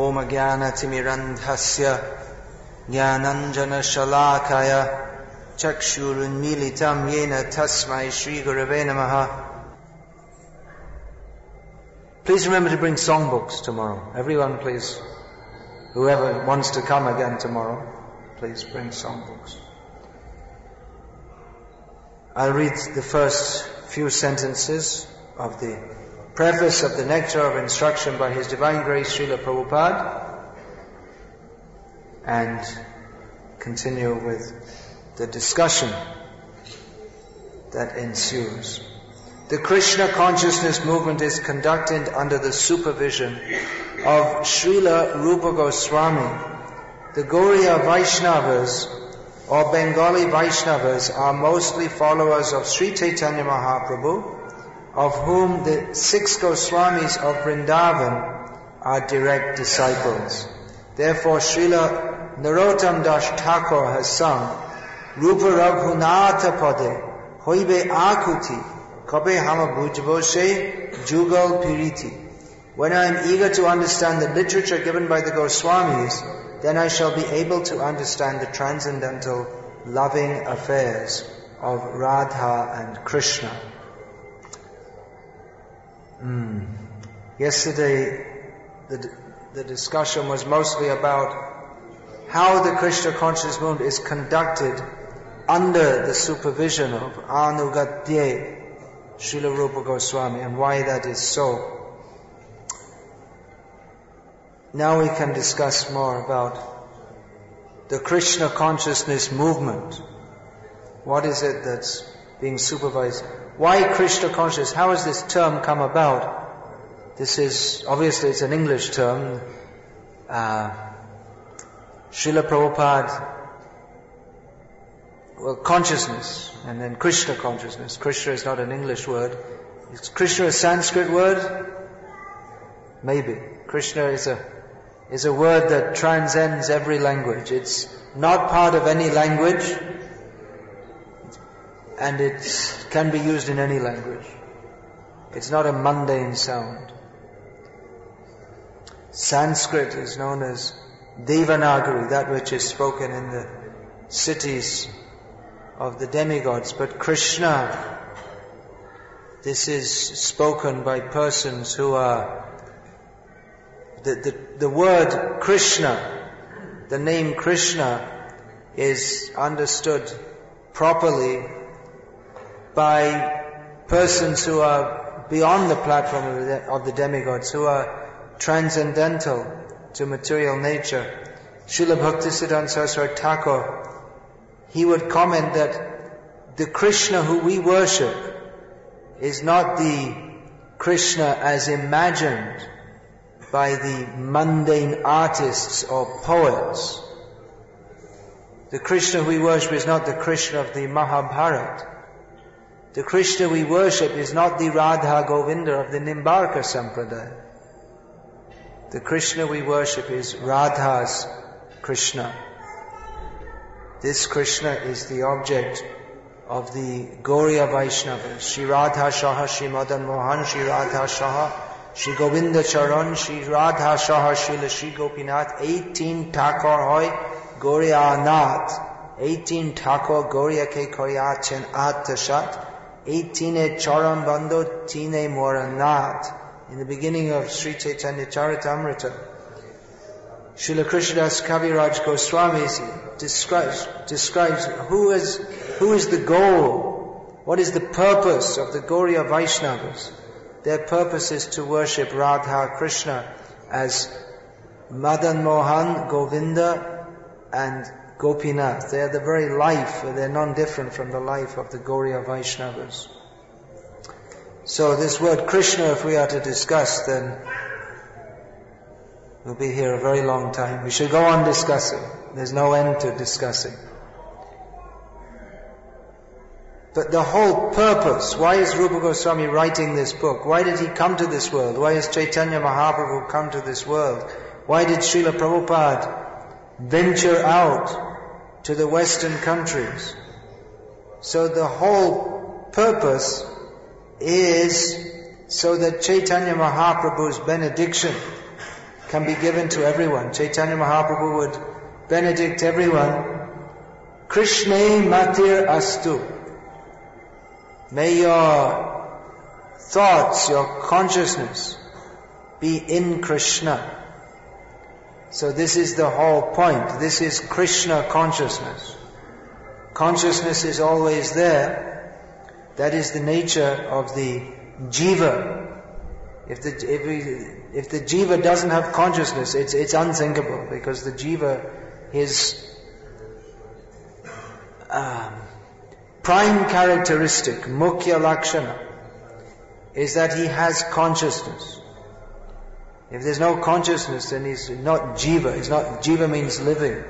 ॐ ज्ञानतिमिरन्धस्य ज्ञानञ्जनशलाकाय चक्षुरुन्मीलितं येन तस्मै श्रीगुरवे नमः Please remember to bring songbooks tomorrow. Everyone please. Whoever wants to come again tomorrow, please bring songbooks. I'll read the first few sentences of the preface of the Nectar of Instruction by His Divine Grace Srila Prabhupada and continue with the discussion that ensues. The Krishna consciousness movement is conducted under the supervision of Srila Rupa Goswami. The Gaudiya Vaishnavas or Bengali Vaishnavas are mostly followers of Sri Chaitanya Mahaprabhu of whom the six Goswamis of Vrindavan are direct disciples. Therefore, Srila Narottam Das Thakur has sung, Rupa Raghunatha Pade, Hoibe Akuti, Kabe Hama Bhujvose, Jugal Piriti. When I am eager to understand the literature given by the Goswamis, then I shall be able to understand the transcendental loving affairs of Radha and Krishna. Mm. Yesterday, the, the discussion was mostly about how the Krishna conscious movement is conducted under the supervision of Anugatya Srila Rupa Goswami and why that is so. Now we can discuss more about the Krishna consciousness movement. What is it that's being supervised? Why Krishna consciousness? How has this term come about? This is, obviously it's an English term. Uh, Srila Prabhupada, well, consciousness, and then Krishna consciousness. Krishna is not an English word. Is Krishna a Sanskrit word? Maybe. Krishna is a, is a word that transcends every language. It's not part of any language and it can be used in any language. It's not a mundane sound. Sanskrit is known as Devanagari, that which is spoken in the cities of the demigods. But Krishna, this is spoken by persons who are the, the, the word Krishna, the name Krishna is understood properly by persons who are beyond the platform of the, of the demigods, who are transcendental to material nature. Srila Bhaktisiddhanta Saraswati Thakur, he would comment that the Krishna who we worship is not the Krishna as imagined by the mundane artists or poets. The Krishna we worship is not the Krishna of the Mahabharata. The Krishna we worship is not the Radha Govinda of the Nimbarka Sampradaya. The Krishna we worship is Radha's Krishna. This Krishna is the object of the Gaudiya Vaishnavas. Shri Radha Shaha, Shri Madan Mohan, Shri Radha Shaha, Shri Govinda Charan, Shri Radha Shaha, Shri Shri Gopinath, 18 Thakur hoy, Gaudiya Nath, 18 Thakur Gaudiya ke koya chen atashat, 18 Charan Bando Tine Moranat in the beginning of Sri Chaitanya Charitamrita. Srila Krishnadas Kaviraj Goswami describes, describes who is, who is the goal, what is the purpose of the Gaudiya Vaishnavas. Their purpose is to worship Radha Krishna as Madan Mohan, Govinda, and Gopinath. They are the very life, they're non-different from the life of the Gaudiya Vaishnavas. So this word Krishna, if we are to discuss, then we'll be here a very long time. We should go on discussing. There's no end to discussing. But the whole purpose, why is Rupa Goswami writing this book? Why did he come to this world? Why has Chaitanya Mahaprabhu come to this world? Why did Srila Prabhupada venture out to the Western countries. So the whole purpose is so that Chaitanya Mahaprabhu's benediction can be given to everyone. Chaitanya Mahaprabhu would benedict everyone. Krishna Matir Astu. May your thoughts, your consciousness be in Krishna. So this is the whole point. This is Krishna consciousness. Consciousness is always there. That is the nature of the jiva. If the, if, we, if the jiva doesn't have consciousness, it's, it's unthinkable because the jiva, his um, prime characteristic, mukhya lakshana, is that he has consciousness. If there's no consciousness, then he's not jiva. He's not, jiva means living.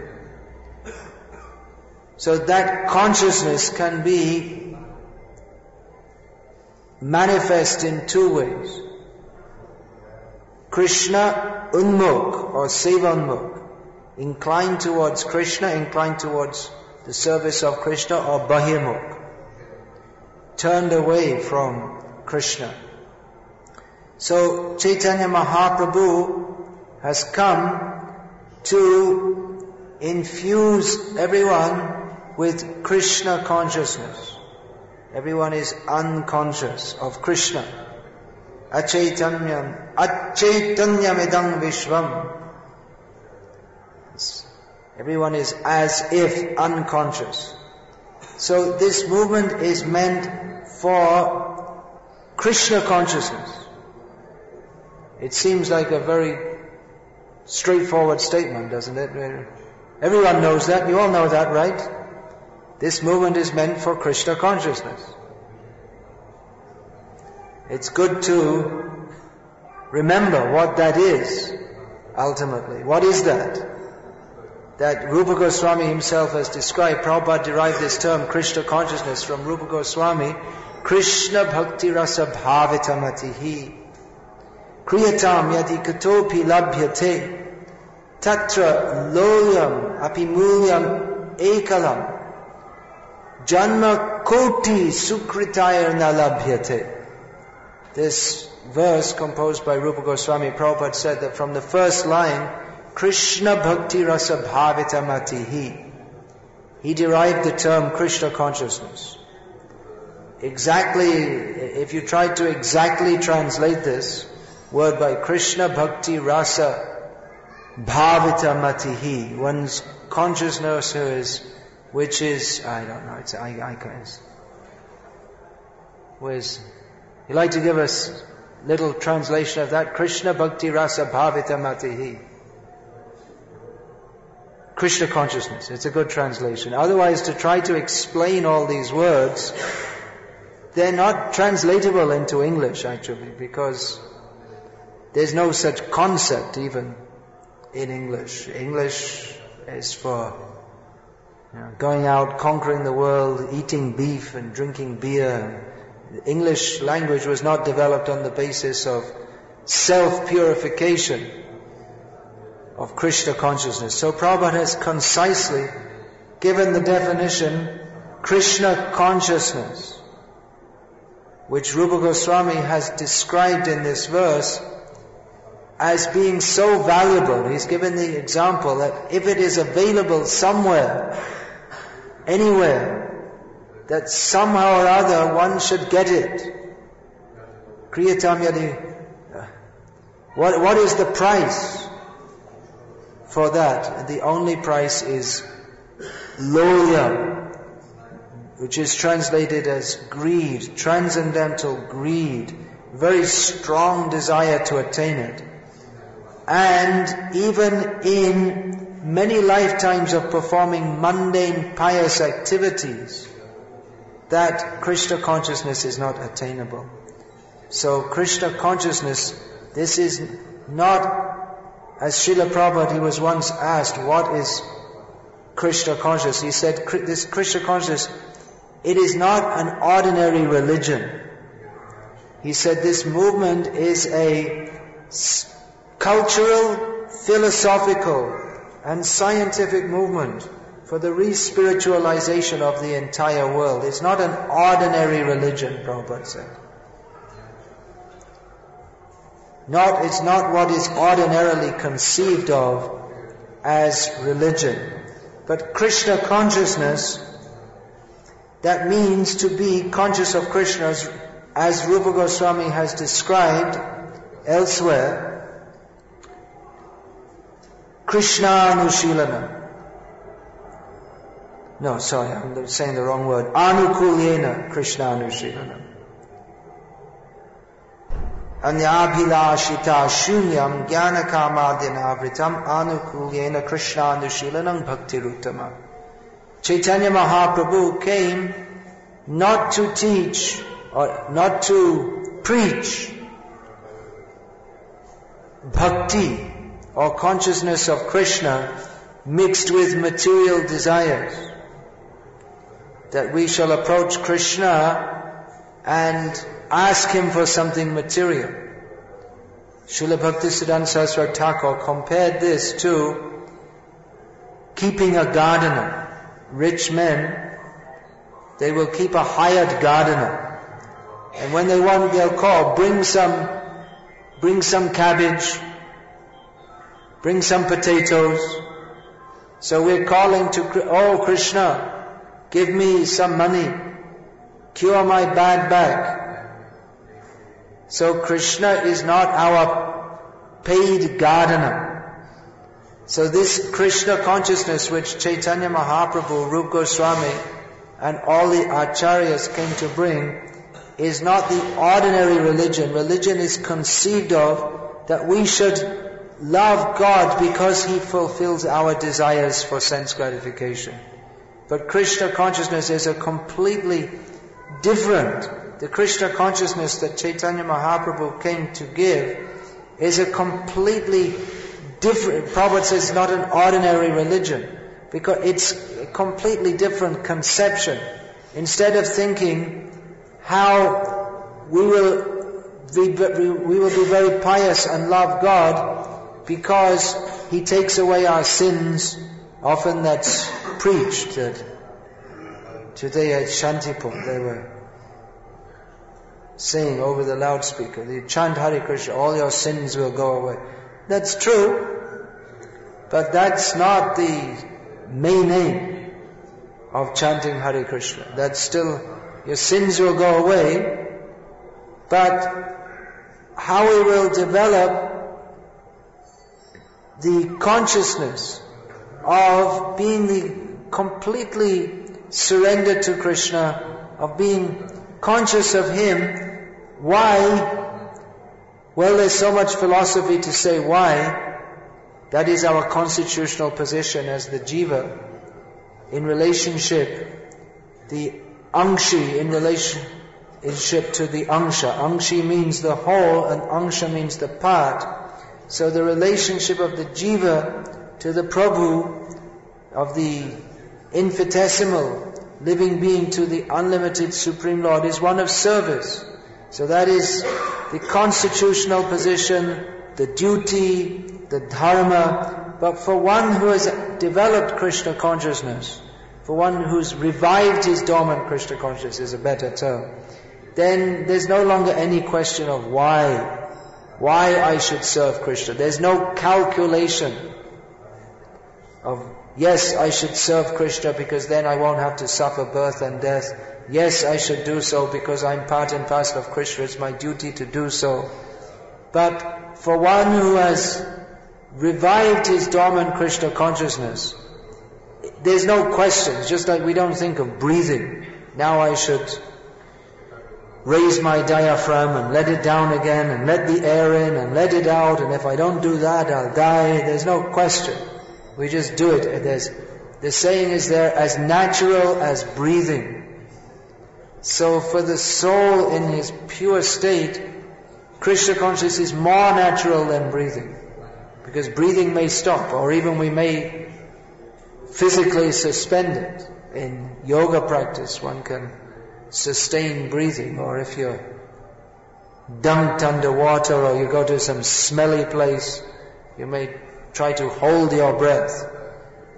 So that consciousness can be manifest in two ways. Krishna unmuk or sevanmuk, inclined towards Krishna, inclined towards the service of Krishna or bahirmuk, turned away from Krishna. So Chaitanya Mahaprabhu has come to infuse everyone with Krishna consciousness. Everyone is unconscious of Krishna. Achaitanyam, achaitanyamidam vishvam. Everyone is as if unconscious. So this movement is meant for Krishna consciousness. It seems like a very straightforward statement, doesn't it? Everyone knows that. You all know that, right? This movement is meant for Krishna consciousness. It's good to remember what that is, ultimately. What is that? That Rupa Goswami himself has described. Prabhupada derived this term, Krishna consciousness, from Rupa Goswami. Krishna bhakti rasa bhavitamatihi. Kriyatam yadi katopi labhyate tatra loyam apimulyam ekalam janma koti sukritayar na labhyate. This verse composed by Rupa Goswami Prabhupada said that from the first line, Krishna bhakti rasa bhavita matihi, he derived the term Krishna consciousness. Exactly, if you try to exactly translate this, word by Krishna Bhakti Rasa Bhavita Matihi. One's consciousness is, which is, I don't know, it's, I, I can't. Where's, you like to give us little translation of that? Krishna Bhakti Rasa Bhavita Matihi. Krishna consciousness. It's a good translation. Otherwise, to try to explain all these words, they're not translatable into English actually, because there's no such concept even in English. English is for you know, going out, conquering the world, eating beef and drinking beer. The English language was not developed on the basis of self-purification of Krishna consciousness. So Prabhupada has concisely given the definition Krishna consciousness, which Rupa Goswami has described in this verse as being so valuable. He's given the example that if it is available somewhere, anywhere, that somehow or other one should get it. Kriyatam yadi. Uh, what, what is the price for that? The only price is loya, which is translated as greed, transcendental greed, very strong desire to attain it and even in many lifetimes of performing mundane pious activities, that Krishna consciousness is not attainable. So Krishna consciousness, this is not, as Srila Prabhupada, he was once asked, what is Krishna consciousness? He said, this Krishna consciousness, it is not an ordinary religion. He said this movement is a cultural, philosophical, and scientific movement for the re-spiritualization of the entire world. It's not an ordinary religion, Prabhupada said. Not, it's not what is ordinarily conceived of as religion. But Krishna consciousness, that means to be conscious of Krishna as, as Rupa Goswami has described elsewhere. Krishnanushilana. No, sorry, I'm saying the wrong word. Anukulyena Krishnanushilana. Anyabhilashita shunyam Krishna anukulyena Krishnanushilana bhaktirutama. Chaitanya Mahaprabhu came not to teach or not to preach bhakti or consciousness of Krishna mixed with material desires. That we shall approach Krishna and ask him for something material. Srila Bhaktisiddhanta Saraswati Thakur compared this to keeping a gardener. Rich men, they will keep a hired gardener. And when they want, they'll call, bring some, bring some cabbage, bring some potatoes. So we're calling to, oh Krishna, give me some money, cure my bad back. So Krishna is not our paid gardener. So this Krishna consciousness which Chaitanya Mahaprabhu, Rup Goswami and all the acharyas came to bring is not the ordinary religion. Religion is conceived of that we should love God because He fulfills our desires for sense gratification. But Krishna consciousness is a completely different the Krishna consciousness that Chaitanya Mahaprabhu came to give is a completely different, Prabhupada says not an ordinary religion, because it's a completely different conception. Instead of thinking how we will be, we will be very pious and love God because He takes away our sins, often that's preached that today at Shantipur they were saying over the loudspeaker, you chant Hare Krishna, all your sins will go away. That's true, but that's not the main aim of chanting Hare Krishna. That's still, your sins will go away, but how we will develop the consciousness of being the completely surrendered to Krishna, of being conscious of Him why? Well, there's so much philosophy to say why. That is our constitutional position as the jiva in relationship, the angshi in relationship to the angsha. Angshi means the whole and angsha means the part. So the relationship of the jiva to the Prabhu, of the infinitesimal living being to the unlimited Supreme Lord is one of service. So that is the constitutional position, the duty, the dharma. But for one who has developed Krishna consciousness, for one who's revived his dormant Krishna consciousness is a better term, then there's no longer any question of why, why I should serve Krishna. There's no calculation of, yes, I should serve Krishna because then I won't have to suffer birth and death. Yes, I should do so because I'm part and parcel of Krishna. It's my duty to do so. But for one who has revived his dormant Krishna consciousness, there's no questions. Just like we don't think of breathing. Now I should raise my diaphragm and let it down again and let the air in and let it out and if I don't do that I'll die. There's no question. We just do it. There's, the saying is there as natural as breathing. So for the soul in his pure state, Krishna consciousness is more natural than breathing. Because breathing may stop, or even we may physically suspend it. In yoga practice, one can sustain breathing, or if you're dunked underwater or you go to some smelly place, you may try to hold your breath.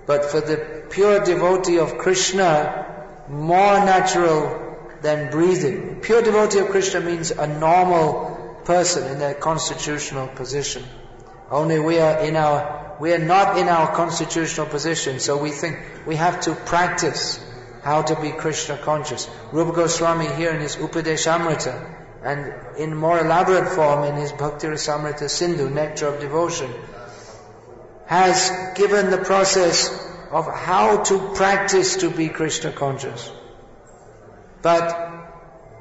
But for the pure devotee of Krishna, more natural than breathing. Pure devotee of Krishna means a normal person in their constitutional position. Only we are in our, we are not in our constitutional position, so we think we have to practice how to be Krishna conscious. Rupa Goswami here in his Upadeshamrita and in more elaborate form in his Bhakti Rasamrita Sindhu, Nectar of Devotion, has given the process of how to practice to be Krishna conscious. But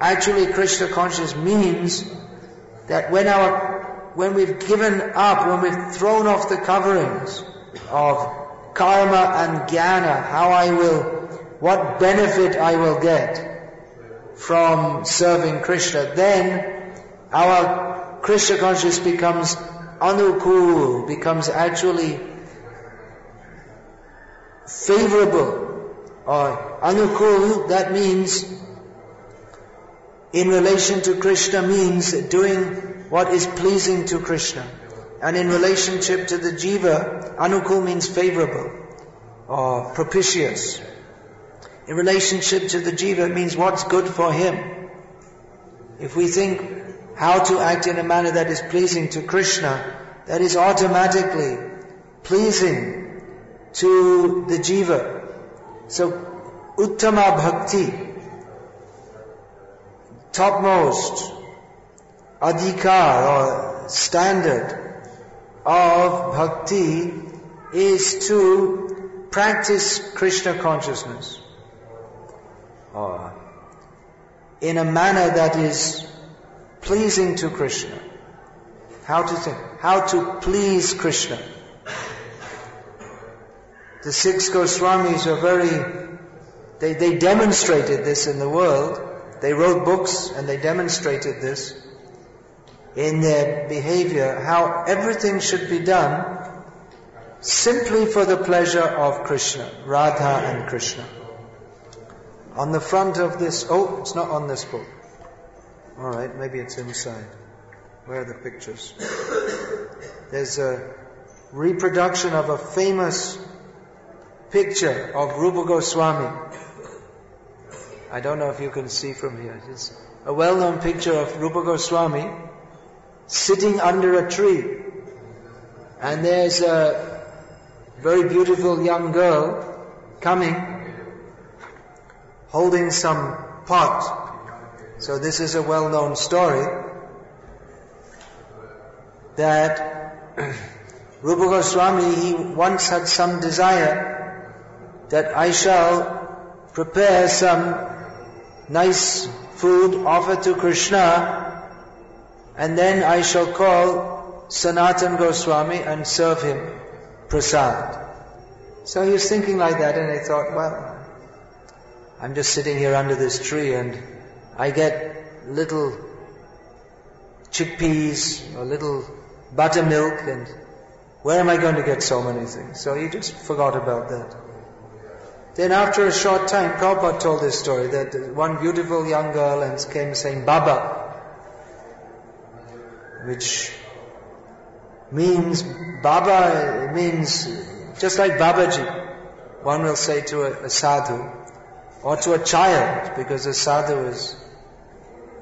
actually Krishna conscious means that when our, when we've given up, when we've thrown off the coverings of karma and jnana, how I will, what benefit I will get from serving Krishna, then our Krishna consciousness becomes anukul, becomes actually favorable. Or anukul, that means in relation to Krishna means doing what is pleasing to Krishna. And in relationship to the jiva, anukul means favorable or propitious. In relationship to the jiva, means what's good for him. If we think how to act in a manner that is pleasing to Krishna, that is automatically pleasing to the jiva. So, uttama bhakti, topmost adhikar or standard of bhakti is to practice Krishna consciousness or in a manner that is pleasing to Krishna. How to think, how to please Krishna. The six Goswamis are very, they, they demonstrated this in the world they wrote books and they demonstrated this in their behavior, how everything should be done simply for the pleasure of Krishna, Radha and Krishna. On the front of this, oh, it's not on this book. Alright, maybe it's inside. Where are the pictures? There's a reproduction of a famous picture of Rupa Goswami I don't know if you can see from here. It's a well-known picture of Rupa Goswami sitting under a tree. And there's a very beautiful young girl coming, holding some pot. So this is a well-known story that Rupa Goswami, he once had some desire that I shall prepare some nice food offered to Krishna, and then I shall call Sanatan Goswami and serve him prasad. So he was thinking like that, and I thought, well, I'm just sitting here under this tree, and I get little chickpeas or little buttermilk, and where am I going to get so many things? So he just forgot about that. Then after a short time, Prabhupada told this story that one beautiful young girl and came saying Baba, which means Baba means just like Babaji. One will say to a, a sadhu or to a child because a sadhu is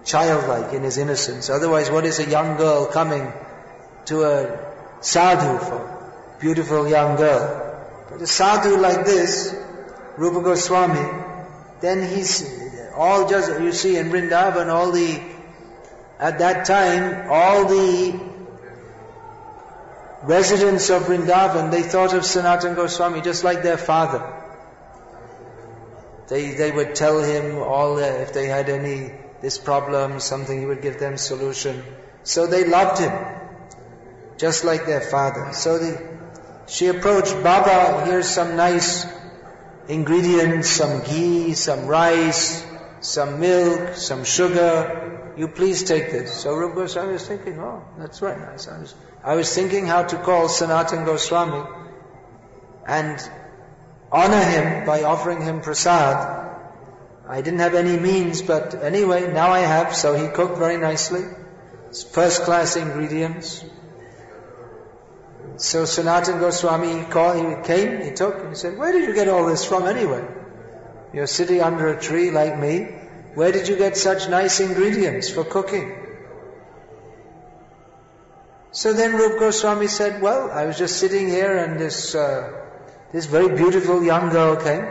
childlike in his innocence. Otherwise, what is a young girl coming to a sadhu for? Beautiful young girl. But a sadhu like this Rupa Goswami, then he's all just, you see in Vrindavan, all the, at that time, all the residents of Vrindavan, they thought of Sanatan Goswami just like their father. They, they would tell him all, if they had any, this problem, something, he would give them solution. So they loved him, just like their father. So the, she approached Baba, here's some nice ingredients, some ghee, some rice, some milk, some sugar. You please take this. So Rupa Goswami was thinking, oh, that's right. I was, I was thinking how to call Sanatan Goswami and honor him by offering him prasad. I didn't have any means, but anyway, now I have. So he cooked very nicely. First class ingredients. So Sanatan Goswami called, he came, he took, and he said, where did you get all this from anyway? You're sitting under a tree like me. Where did you get such nice ingredients for cooking? So then Rup Goswami said, well, I was just sitting here and this, uh, this very beautiful young girl came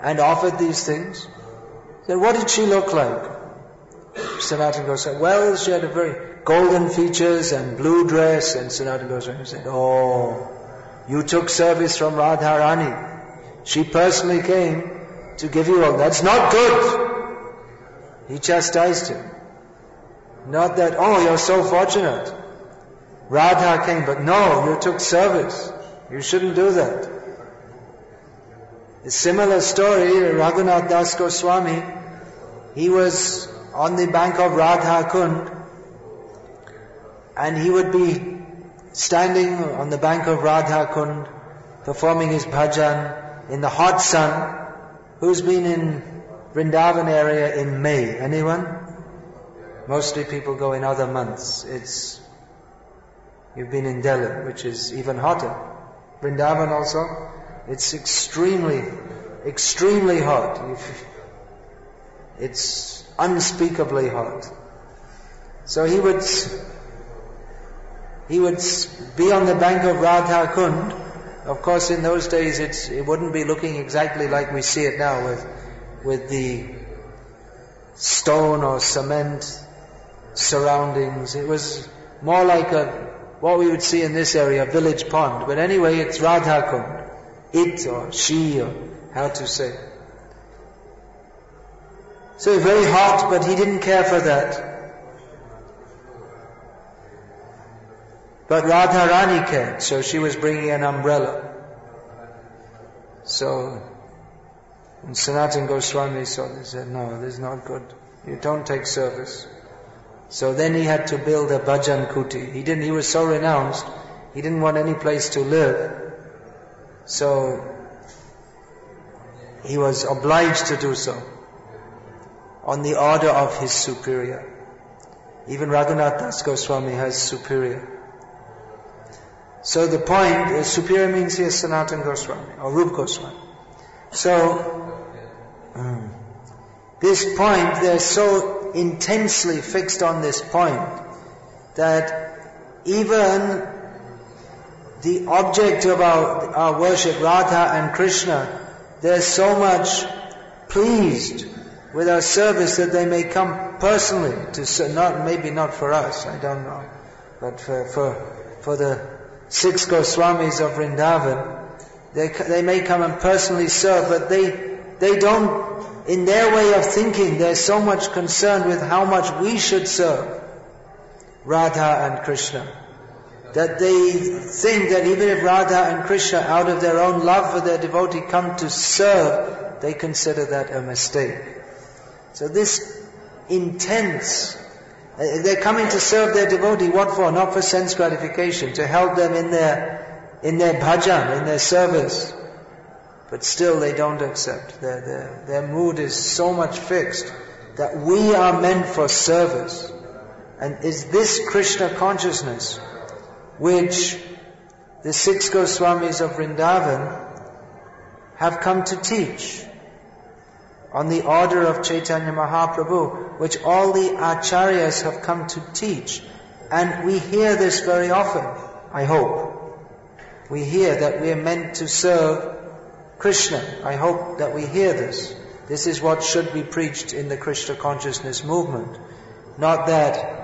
and offered these things. Said, what did she look like? Sanatana Goswami said, well, she had a very golden features and blue dress and Sanatana Goswami said, oh, you took service from Radharani. She personally came to give you all. That's not good. He chastised him. Not that, oh, you're so fortunate. Radha came, but no, you took service. You shouldn't do that. A similar story, Raghunath Das Goswami, he was on the bank of Radha Kund, and he would be standing on the bank of Radha Kund, performing his bhajan in the hot sun. Who's been in Vrindavan area in May? Anyone? Mostly people go in other months. It's, you've been in Delhi, which is even hotter. Vrindavan also, it's extremely, extremely hot. It's unspeakably hot. So he would, he would be on the bank of Radha Kund, of course, in those days, it wouldn't be looking exactly like we see it now with, with the stone or cement surroundings. It was more like a, what we would see in this area, a village pond. But anyway, it's Radhakund. It or she or how to say. So very hot, but he didn't care for that. But Radharani cared, so she was bringing an umbrella. So, when Sanatan Goswami saw this, said, no, this is not good. You don't take service. So then he had to build a bhajan kuti. He didn't, he was so renounced, he didn't want any place to live. So, he was obliged to do so on the order of his superior. Even Raghunath Das Goswami has superior. So the point is, superior means here Sanatan Goswami or Rup Goswami. So, um, this point, they're so intensely fixed on this point that even the object of our, our worship, Radha and Krishna, they're so much pleased with our service that they may come personally to, not, maybe not for us, I don't know, but for, for, for the six Goswamis of Vrindavan, they, they may come and personally serve, but they, they don't, in their way of thinking, they're so much concerned with how much we should serve Radha and Krishna. That they think that even if Radha and Krishna, out of their own love for their devotee, come to serve, they consider that a mistake. So this intense uh, they're coming to serve their devotee. What for? Not for sense gratification. To help them in their, in their bhajan, in their service. But still they don't accept. Their, their, their mood is so much fixed that we are meant for service. And is this Krishna consciousness which the six Goswamis of Vrindavan have come to teach? on the order of Chaitanya Mahaprabhu, which all the acharyas have come to teach. And we hear this very often, I hope. We hear that we are meant to serve Krishna. I hope that we hear this. This is what should be preached in the Krishna consciousness movement. Not that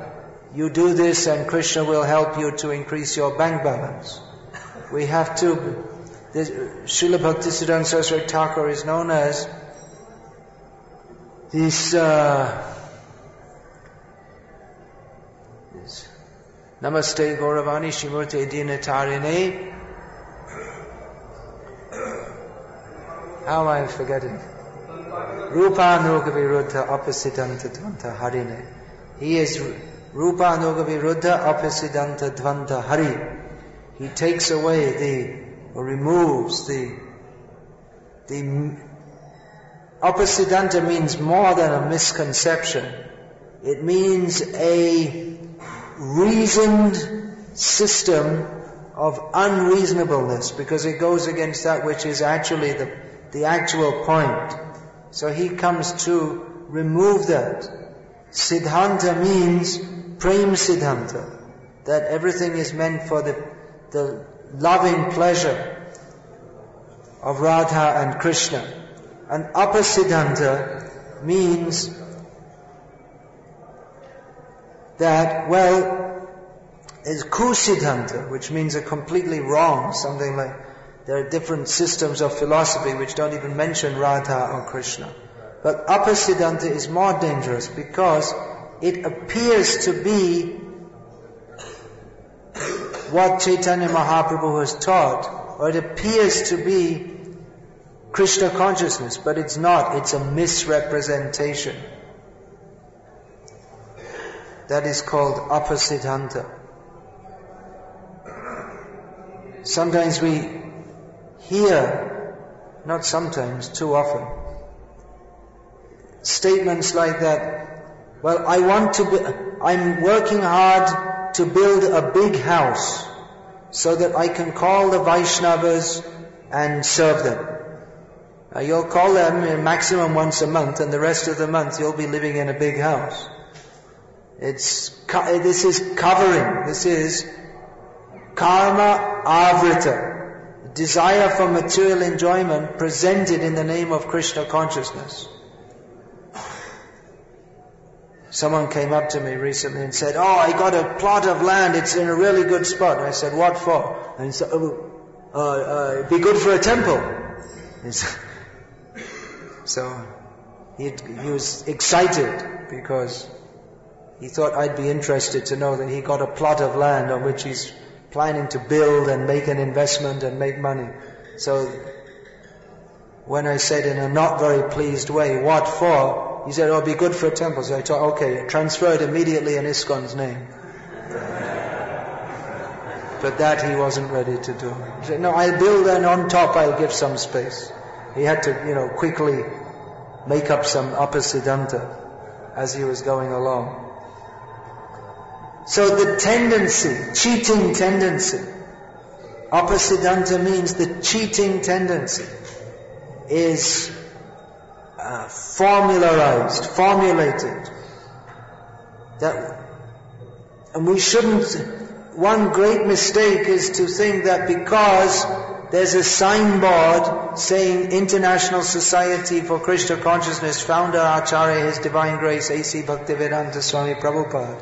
you do this and Krishna will help you to increase your bank balance. We have to, this, Srila Bhaktisiddhanta Saraswati Thakur is known as this, uh, this Namaste Gauravani Shimurte Dinatarine. How am I forgetting? Rupa Nugaviruddha Apasiddhanta Dvanta Harine. He is Rupa Nugaviruddha Apasiddhanta Dvanta Hari. He takes away the, or removes the, the Apasiddhanta means more than a misconception. It means a reasoned system of unreasonableness because it goes against that which is actually the, the actual point. So he comes to remove that. Siddhanta means prem siddhanta. that everything is meant for the, the loving pleasure of Radha and Krishna. And apasiddhanta means that, well, is kusiddhanta, which means a completely wrong, something like there are different systems of philosophy which don't even mention Radha or Krishna. But apasiddhanta is more dangerous because it appears to be what Chaitanya Mahaprabhu has taught, or it appears to be Krishna consciousness, but it's not. It's a misrepresentation. That is called apasiddhanta. Sometimes we hear, not sometimes, too often, statements like that, well, I want to be, I'm working hard to build a big house so that I can call the Vaishnavas and serve them. Uh, you'll call them maximum once a month and the rest of the month you'll be living in a big house. It's, this is covering, this is karma avrita, desire for material enjoyment presented in the name of Krishna consciousness. Someone came up to me recently and said, Oh, I got a plot of land, it's in a really good spot. I said, What for? And he said, oh, uh, uh, be good for a temple. so he, he was excited because he thought I'd be interested to know that he got a plot of land on which he's planning to build and make an investment and make money. So when I said in a not very pleased way, what for? He said, oh, it'll be good for a temple. So I thought, okay, transfer it immediately in ISKCON's name. but that he wasn't ready to do. He said, no, I'll build and on top I'll give some space. He had to, you know, quickly make up some apasiddhanta as he was going along. So the tendency, cheating tendency, apasiddhanta means the cheating tendency is uh, formularized, formulated. That, and we shouldn't, one great mistake is to think that because there's a signboard saying International Society for Krishna Consciousness, founder Acharya His Divine Grace A.C. Bhaktivedanta Swami Prabhupada.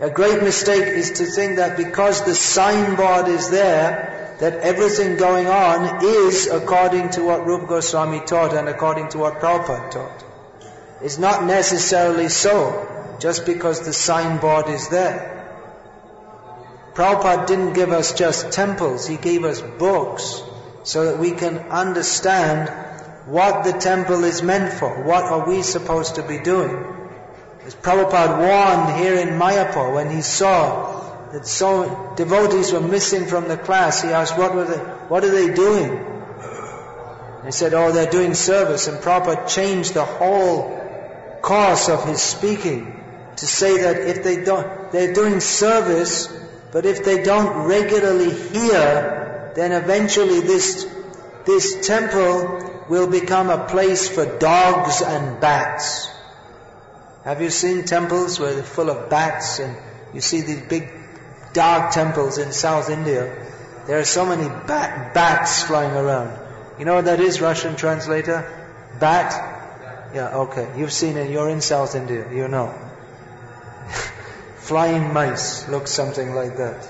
A great mistake is to think that because the signboard is there, that everything going on is according to what Rupa Goswami taught and according to what Prabhupada taught. It's not necessarily so, just because the signboard is there. Prabhupada didn't give us just temples, he gave us books so that we can understand what the temple is meant for, what are we supposed to be doing. As Prabhupada warned here in Mayapur when he saw that so devotees were missing from the class. He asked, what were they, what are they doing? They said, oh, they're doing service. And Prabhupada changed the whole course of his speaking to say that if they don't, they're doing service, but if they don't regularly hear, then eventually this, this temple will become a place for dogs and bats. Have you seen temples where they're full of bats and you see these big dark temples in South India, there are so many bat, bats flying around. You know what that is, Russian translator? Bat? Yeah, okay. You've seen it. You're in South India. You know. Flying mice look something like that.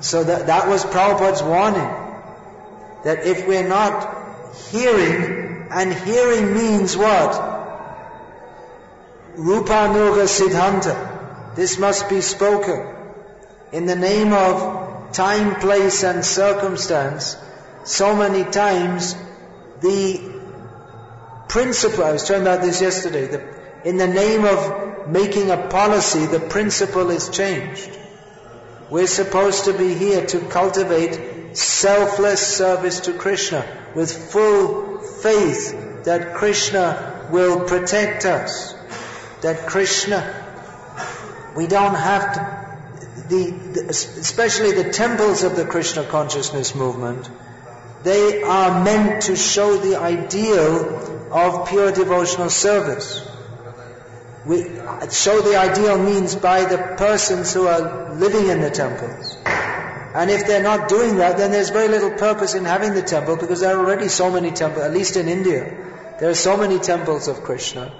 So that, that was Prabhupada's warning. That if we're not hearing, and hearing means what? Rupanuga Siddhanta. This must be spoken. In the name of time, place and circumstance, so many times the principle, I was talking about this yesterday, the, in the name of making a policy, the principle is changed. We're supposed to be here to cultivate selfless service to Krishna with full faith that Krishna will protect us, that Krishna we don't have to, the, the, especially the temples of the Krishna consciousness movement, they are meant to show the ideal of pure devotional service. we show the ideal means by the persons who are living in the temples. And if they're not doing that, then there's very little purpose in having the temple because there are already so many temples, at least in India. There are so many temples of Krishna.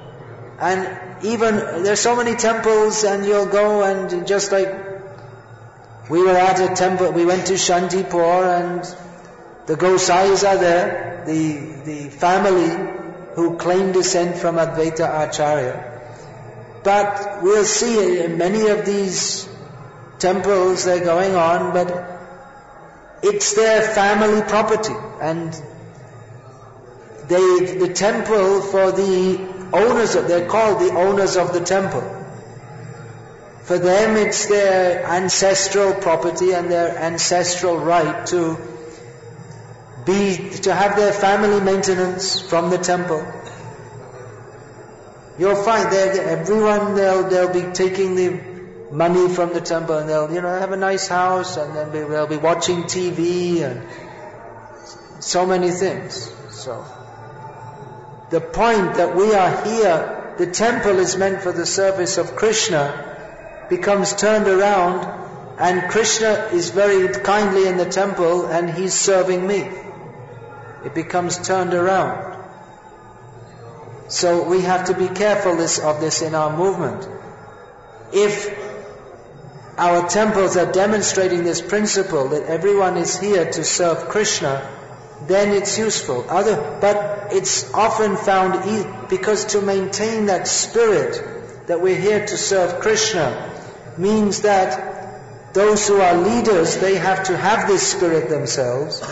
And even, there's so many temples and you'll go and just like, we were at a temple, we went to Shantipur and the Gosais are there, the, the family who claim descent from Advaita Acharya. But we'll see in many of these temples they're going on, but it's their family property and they, the temple for the owners of, they're called the owners of the temple. For them it's their ancestral property and their ancestral right to be, to have their family maintenance from the temple. You'll find that everyone, they'll, they'll be taking the money from the temple and they'll, you know, have a nice house and then they'll be watching TV and so many things. So, the point that we are here, the temple is meant for the service of Krishna, becomes turned around and Krishna is very kindly in the temple and he's serving me. It becomes turned around. So we have to be careful this, of this in our movement. If our temples are demonstrating this principle that everyone is here to serve Krishna, then it's useful. Other, but it's often found e- because to maintain that spirit that we're here to serve Krishna means that those who are leaders, they have to have this spirit themselves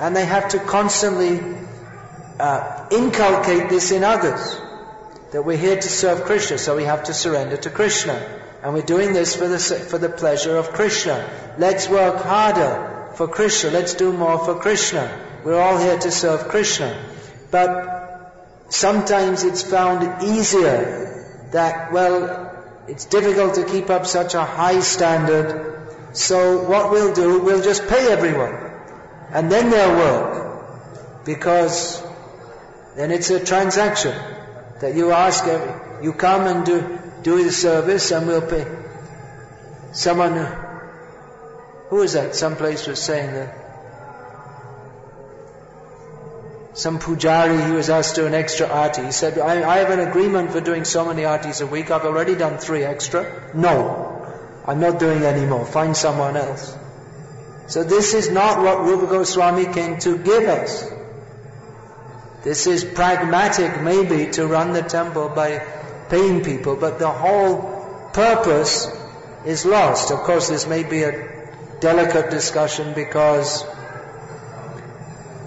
and they have to constantly uh, inculcate this in others. That we're here to serve Krishna, so we have to surrender to Krishna. And we're doing this for the, for the pleasure of Krishna. Let's work harder for Krishna. Let's do more for Krishna. We're all here to serve Krishna. But sometimes it's found easier that, well, it's difficult to keep up such a high standard. So what we'll do, we'll just pay everyone. And then they'll work. Because then it's a transaction that you ask, you come and do, do the service and we'll pay. Someone, who was that? Some place was saying that some pujari, he was asked to do an extra arti. He said, I, I, have an agreement for doing so many artis a week. I've already done three extra. No, I'm not doing any more. Find someone else. So this is not what Rupa Goswami came to give us. This is pragmatic maybe to run the temple by paying people, but the whole purpose is lost. Of course, this may be a delicate discussion because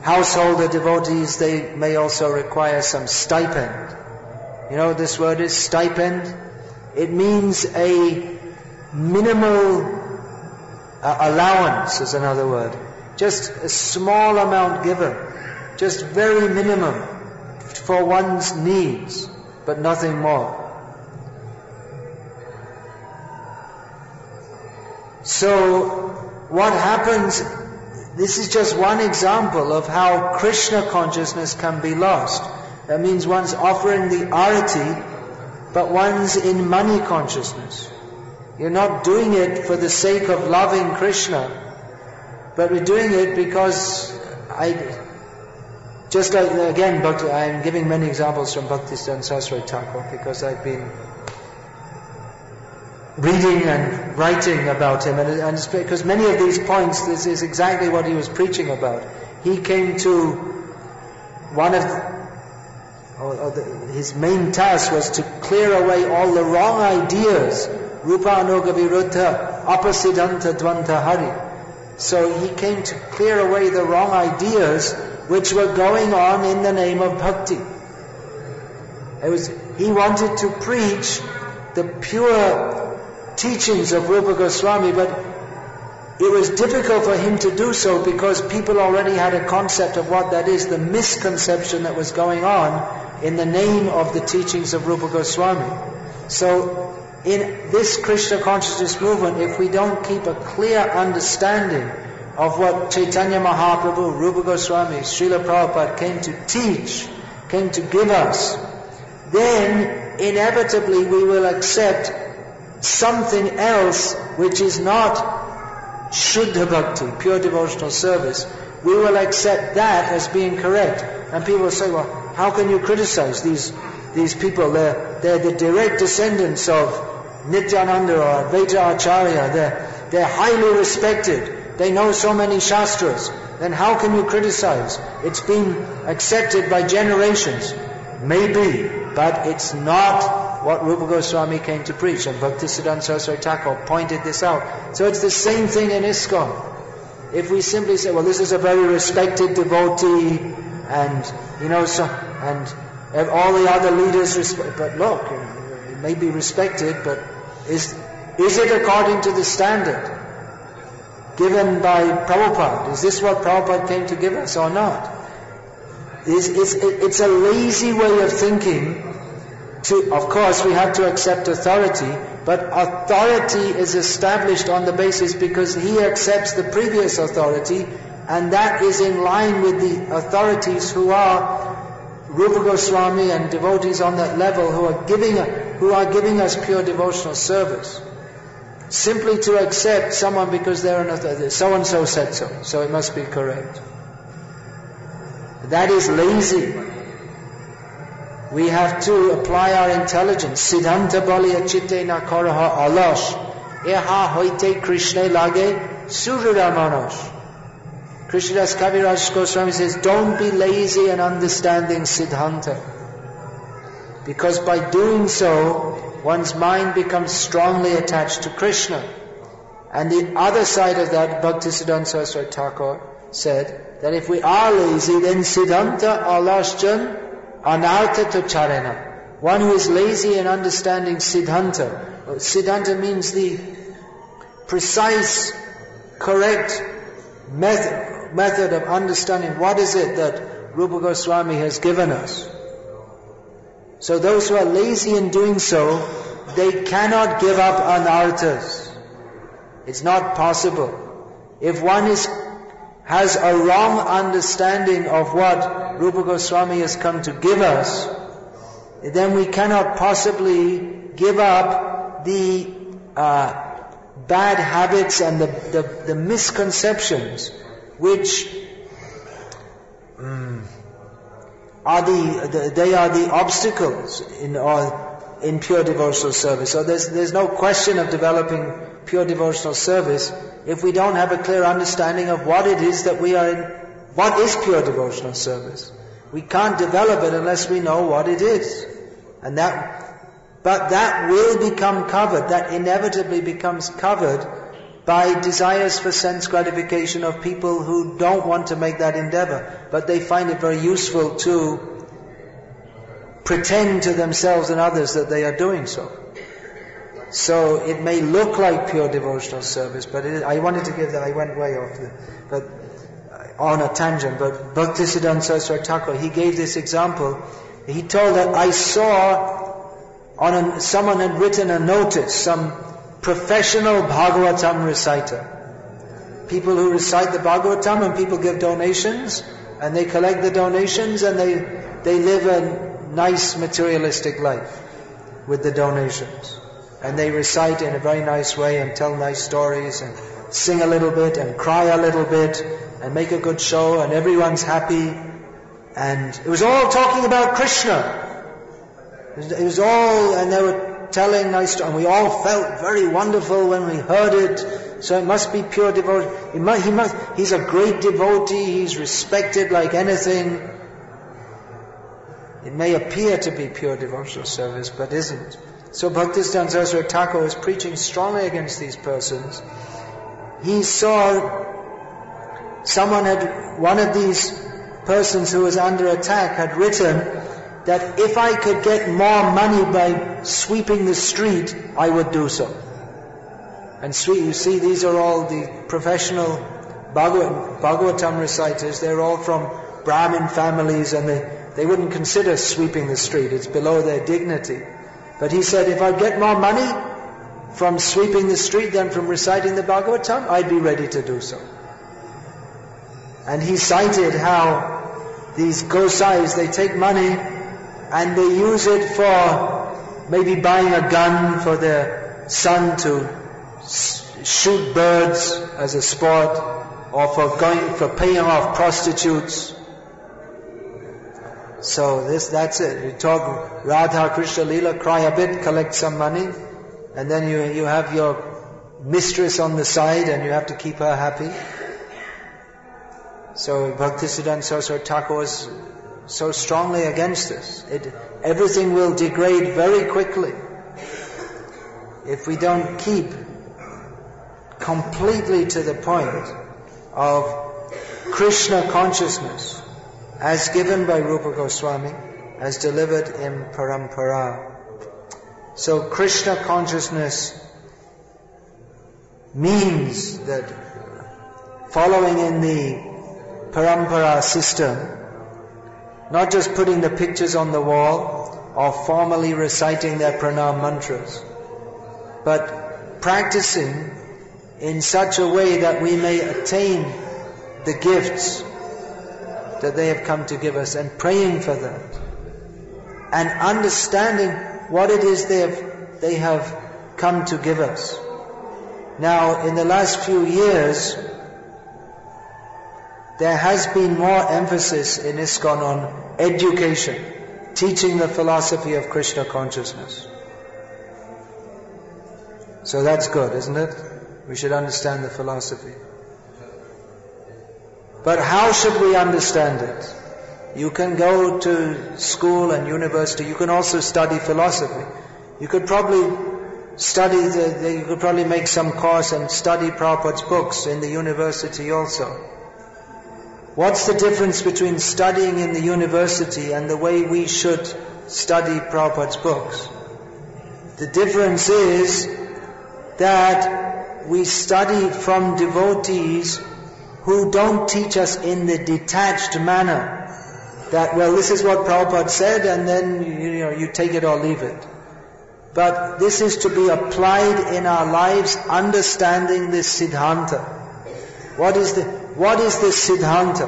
householder devotees, they may also require some stipend. You know this word is, stipend? It means a minimal uh, allowance is another word. Just a small amount given just very minimum for one's needs, but nothing more. So, what happens, this is just one example of how Krishna consciousness can be lost. That means one's offering the arati, but one's in money consciousness. You're not doing it for the sake of loving Krishna, but we're doing it because I, just like, again, Bhakti, I'm giving many examples from Bhaktisiddhanta Saraswati Thakur because I've been reading and writing about him, and, and because many of these points, this is exactly what he was preaching about. He came to one of, or, or the, his main task was to clear away all the wrong ideas, Rupa Anuga Viruddha, Apasiddhanta Dvanta Hari. So he came to clear away the wrong ideas which were going on in the name of bhakti. It was, he wanted to preach the pure teachings of Rupa Goswami, but it was difficult for him to do so because people already had a concept of what that is, the misconception that was going on in the name of the teachings of Rupa Goswami. So, in this Krishna consciousness movement, if we don't keep a clear understanding of what Chaitanya Mahaprabhu, Rupa Goswami, Srila Prabhupada came to teach, came to give us, then inevitably we will accept something else which is not Shuddha Bhakti, pure devotional service. We will accept that as being correct. And people will say, well, how can you criticize these, these people? They're, they're the direct descendants of Nityananda or Advaita Acharya. They're, they're highly respected. They know so many shastras. Then how can you criticize? It's been accepted by generations. Maybe, but it's not what Rupa Goswami came to preach. And Bhaktisiddhanta Saraswati Thakur pointed this out. So it's the same thing in ISKCON. If we simply say, well, this is a very respected devotee, and, you know, so, and all the other leaders respect, but look, it may be respected, but is, is it according to the standard given by Prabhupada? Is this what Prabhupada came to give us or not? It's, it's, it's a lazy way of thinking to, of course, we have to accept authority, but authority is established on the basis because he accepts the previous authority, and that is in line with the authorities who are Rupa Goswami and devotees on that level who are giving, who are giving us pure devotional service. Simply to accept someone because they're an authority, so and so said so, so it must be correct. That is lazy. We have to apply our intelligence. Siddhanta bali chitte na karaha alash. Eha hoite Krishna lage surura manosh. Krishnadas Kaviraj Goswami says, don't be lazy in understanding Siddhanta. Because by doing so, one's mind becomes strongly attached to Krishna. And the other side of that, Bhaktisiddhanta Saraswati Thakur said, that if we are lazy, then Siddhanta alashjan anartha charena. One who is lazy in understanding Siddhanta. Siddhanta means the precise, correct method, method of understanding what is it that Rupa Goswami has given us. So those who are lazy in doing so, they cannot give up anarthas. It's not possible. If one is, has a wrong understanding of what Rupa Goswami has come to give us, then we cannot possibly give up the uh, bad habits and the, the, the misconceptions which um, are the, the, they are the obstacles in all in pure devotional service. So there's there's no question of developing pure devotional service if we don't have a clear understanding of what it is that we are in. What is pure devotional service? We can't develop it unless we know what it is, and that. But that will become covered. That inevitably becomes covered by desires for sense gratification of people who don't want to make that endeavor, but they find it very useful to pretend to themselves and others that they are doing so. So it may look like pure devotional service, but it, I wanted to give that, I went way off the, but uh, on a tangent, but Bhaktisiddhanta Saraswati Thakur, he gave this example. He told that I saw on someone had written a notice, some professional Bhagavatam reciter. People who recite the Bhagavatam and people give donations and they collect the donations and they, they live a nice materialistic life with the donations. And they recite in a very nice way and tell nice stories and sing a little bit and cry a little bit and make a good show and everyone's happy. And it was all talking about Krishna. It was all, and they were telling nice, stories and we all felt very wonderful when we heard it. So it must be pure devotion. He must, he must, he's a great devotee. He's respected like anything. It may appear to be pure devotional service, but isn't. So Bhaktisiddhanta Saraswati Thakur was preaching strongly against these persons. He saw someone had, one of these persons who was under attack had written that if I could get more money by sweeping the street, I would do so. And sweet, you see, these are all the professional Bhagavatam reciters. They're all from Brahmin families and they, they wouldn't consider sweeping the street. It's below their dignity. But he said, if I get more money from sweeping the street than from reciting the Bhagavatam, I'd be ready to do so. And he cited how these gosais, they take money and they use it for maybe buying a gun for their son to shoot birds as a sport, or for going for paying off prostitutes. So this that's it. You talk Radha Krishna Lila, cry a bit, collect some money, and then you you have your mistress on the side and you have to keep her happy. So Bhaktisiddhanta Saraswati Thakur was so strongly against this. It, everything will degrade very quickly if we don't keep completely to the point of Krishna consciousness as given by Rupa Goswami, as delivered in Parampara. So Krishna consciousness means that following in the parampara system, not just putting the pictures on the wall or formally reciting their pranam mantras, but practicing in such a way that we may attain the gifts that they have come to give us and praying for that and understanding what it is they have, they have come to give us. Now, in the last few years, there has been more emphasis in ISKCON on education, teaching the philosophy of Krishna consciousness. So that's good, isn't it? We should understand the philosophy. But how should we understand it? You can go to school and university. You can also study philosophy. You could probably study the, you could probably make some course and study Prabhupada's books in the university also. What's the difference between studying in the university and the way we should study Prabhupada's books? The difference is that we study from devotees who don't teach us in the detached manner. That, well, this is what Prabhupada said and then, you know, you take it or leave it. But this is to be applied in our lives, understanding this Siddhanta. What is the, what is the Siddhanta?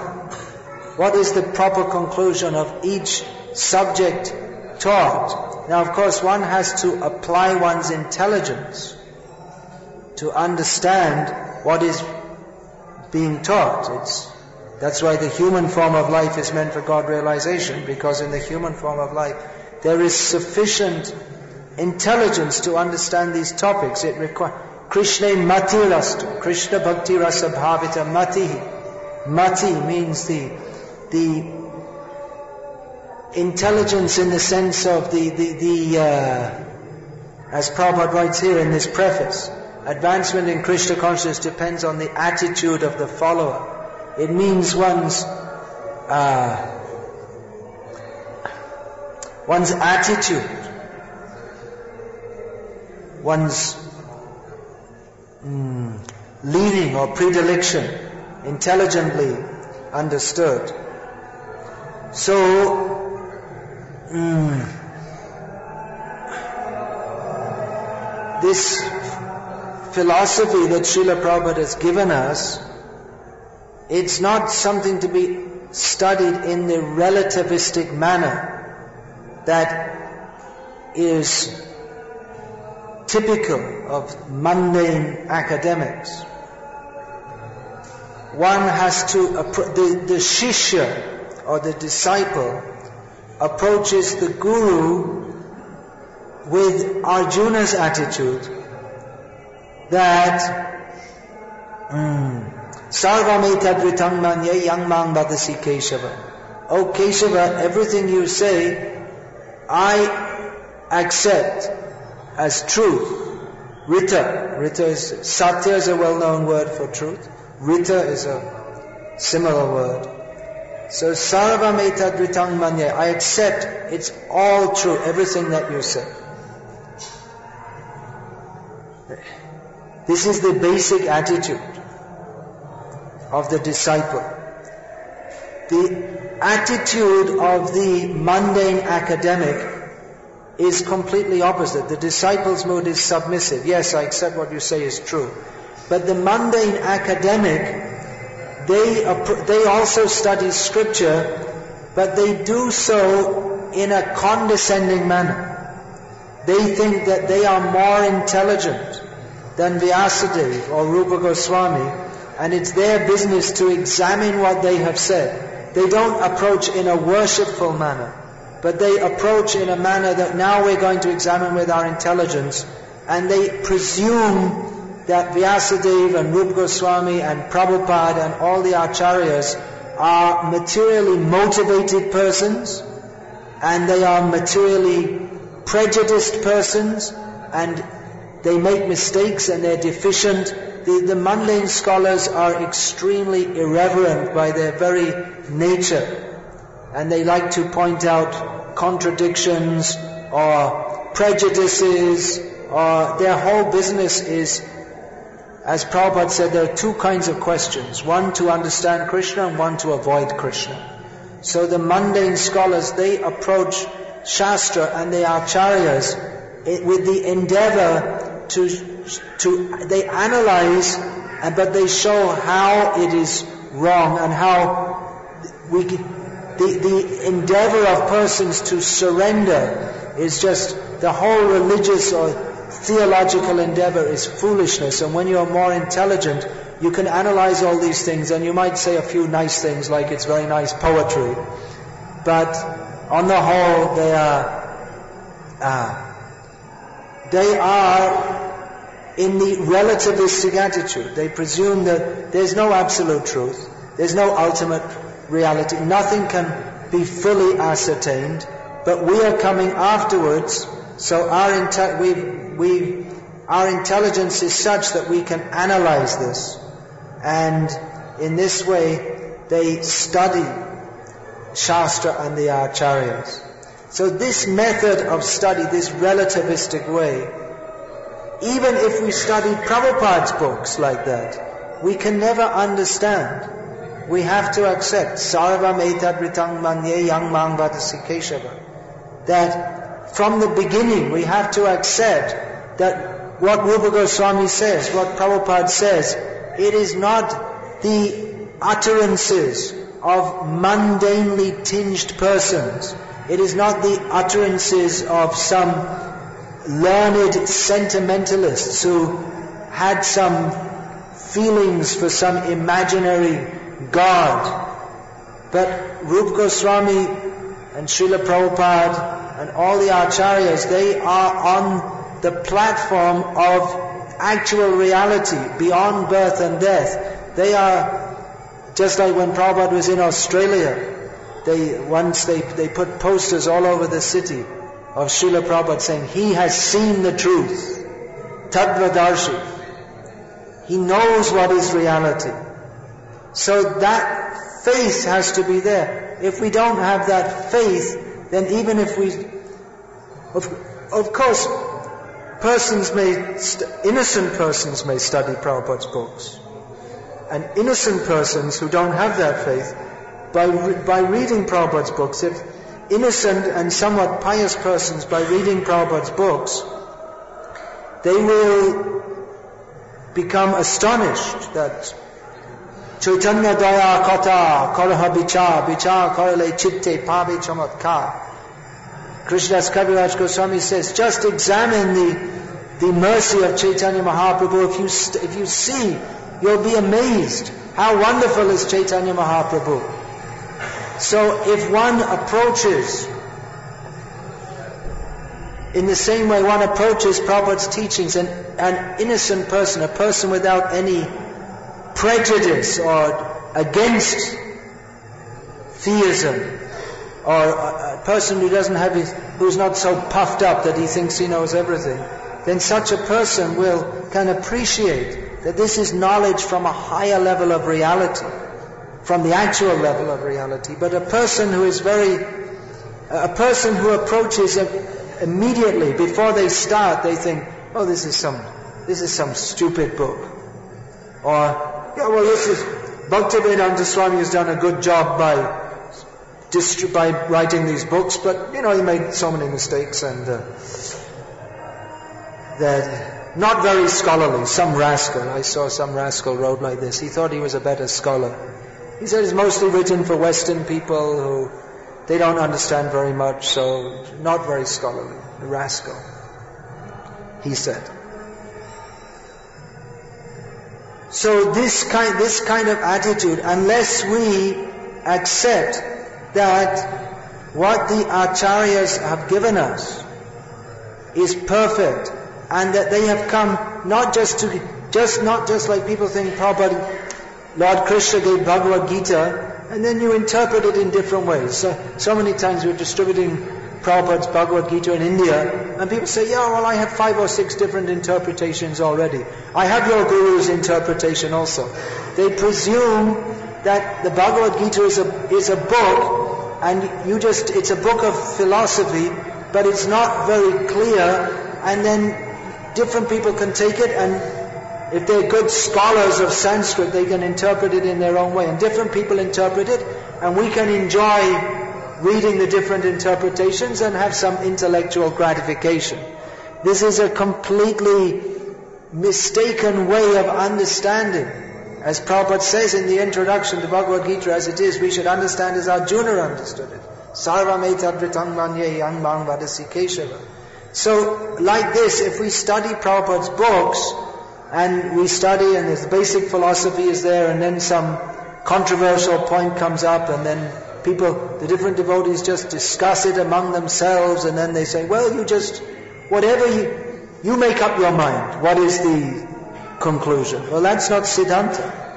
What is the proper conclusion of each subject taught? Now, of course, one has to apply one's intelligence to understand what is being taught. It's, that's why the human form of life is meant for God realization, because in the human form of life, there is sufficient intelligence to understand these topics. It requires, Krishna mati rastu. Krishna bhakti rasa bhavita mati. Mati means the, the intelligence in the sense of the, the, the uh, as Prabhupada writes here in this preface, advancement in Krishna consciousness depends on the attitude of the follower. It means one's uh, one's attitude, one's mm, leaning or predilection intelligently understood. So, mm, this philosophy that Srila Prabhupada has given us, it's not something to be studied in the relativistic manner that is typical of mundane academics. One has to, the, the shishya or the disciple approaches the guru with Arjuna's attitude that hmm, Sarvam etadritam manye yang mang badasi Keshava. Oh Keshava, everything you say, I accept as truth. Rita. Rita is, Satya is a well-known word for truth. Rita is a similar word. So sarvam etadritang manye. I accept it's all true, everything that you say. This is the basic attitude of the disciple. The attitude of the mundane academic is completely opposite. The disciple's mood is submissive. Yes, I accept what you say is true. But the mundane academic, they, they also study scripture, but they do so in a condescending manner. they think that they are more intelligent than Vyasadeva or Rupa Goswami, and it's their business to examine what they have said. They don't approach in a worshipful manner, but they approach in a manner that now we're going to examine with our intelligence, and they presume that Vyasadeva and Rupa Goswami and Prabhupada and all the acharyas are materially motivated persons, and they are materially prejudiced persons, and they make mistakes and they're deficient. The, the mundane scholars are extremely irreverent by their very nature. And they like to point out contradictions or prejudices or their whole business is, as Prabhupada said, there are two kinds of questions. One to understand Krishna and one to avoid Krishna. So the mundane scholars, they approach Shastra and the Acharyas eh, with the endeavor to, to, they analyze, but they show how it is wrong and how we, the, the endeavor of persons to surrender is just, the whole religious or theological endeavor is foolishness. And when you're more intelligent, you can analyze all these things and you might say a few nice things like it's very nice poetry. But on the whole, they are, uh, they are in the relativistic attitude. They presume that there's no absolute truth, there's no ultimate reality, nothing can be fully ascertained, but we are coming afterwards, so our, inte- we, we, our intelligence is such that we can analyze this. And in this way, they study Shastra and the Acharyas. So this method of study, this relativistic way, even if we study Prabhupada's books like that, we can never understand. We have to accept sarvam etadritang manye yang mang. That from the beginning we have to accept that what Rupa Goswami says, what Prabhupada says, it is not the utterances of mundanely tinged persons it is not the utterances of some learned sentimentalists who had some feelings for some imaginary God. But Rup Goswami and Srila Prabhupada and all the acharyas, they are on the platform of actual reality, beyond birth and death. They are just like when Prabhupada was in Australia, they once they, they put posters all over the city of Srila Prabhupada saying, He has seen the truth. Tadvadarshi. He knows what is reality. So that faith has to be there. If we don't have that faith, then even if we, of, of course, persons may, innocent persons may study Prabhupada's books. And innocent persons who don't have that faith by, by reading Prabhupada's books, if innocent and somewhat pious persons, by reading Prabhupada's books, they will become astonished that Chaitanya Daya Kata Karaha Bichar Bichar Karale Chitte Pavi Chamatkar Krishnadas Kaviraj Goswami says, just examine the, the mercy of Chaitanya Mahaprabhu. If you, if you see, you'll be amazed. How wonderful is Chaitanya Mahaprabhu. So if one approaches in the same way one approaches Prabhupada's teachings, an, an innocent person, a person without any prejudice or against theism, or a, person who doesn't have his, who's not so puffed up that he thinks he knows everything, then such a person will can appreciate that this is knowledge from a higher level of reality from the actual level of reality, but a person who is very, a person who approaches immediately before they start, they think, oh, this is some, this is some stupid book. Or, yeah, well, this is, Bhaktivedanta Swami has done a good job by by writing these books, but you know he made so many mistakes and uh, that not very scholarly. Some rascal, I saw some rascal wrote like this. He thought he was a better scholar. He said it's mostly written for Western people who they don't understand very much, so not very scholarly. Rascal. he said. So this kind, this kind of attitude, unless we accept that what the acharyas have given us is perfect and that they have come not just to, just not just like people think Prabhupada, Lord Krishna gave Bhagavad Gita and then you interpret it in different ways. So, so many times we're distributing Prabhupada's Bhagavad Gita in India, and people say, yeah, well, I have five or six different interpretations already. I have your Guru's interpretation also. They presume that the Bhagavad Gita is a, is a book, and you just, it's a book of philosophy, but it's not very clear, and then different people can take it, and if they're good scholars of Sanskrit, they can interpret it in their own way, and different people interpret it, and we can enjoy reading the different interpretations and have some intellectual gratification. This is a completely mistaken way of understanding. As Prabhupada says in the introduction to Bhagavad Gita as it is, we should understand as Arjuna understood it. Sarvam etadvritam manye keshava. So, like this, if we study Prabhupada's books, and we study and the basic philosophy is there, and then some controversial point comes up, and then people, the different devotees just discuss it among themselves and then they say, well, you just, whatever you, you make up your mind. What is the conclusion? Well, that's not Siddhanta.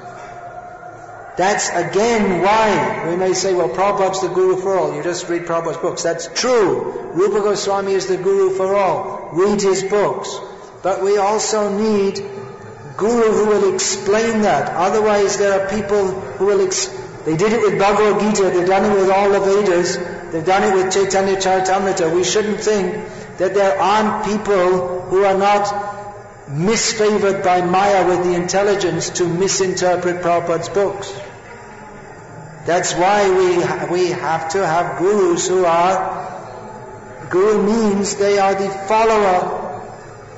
That's again why we may say, well, Prabhupada's the guru for all. You just read Prabhupada's books. That's true. Rupa Goswami is the guru for all. Read his books. But we also need guru who will explain that. Otherwise, there are people who will Ex- they did it with Bhagavad Gita, they've done it with all the Vedas, they've done it with Chaitanya Charitamrita. We shouldn't think that there aren't people who are not misfavored by Maya with the intelligence to misinterpret Prabhupada's books. That's why we, we have to have gurus who are, guru means they are the follower.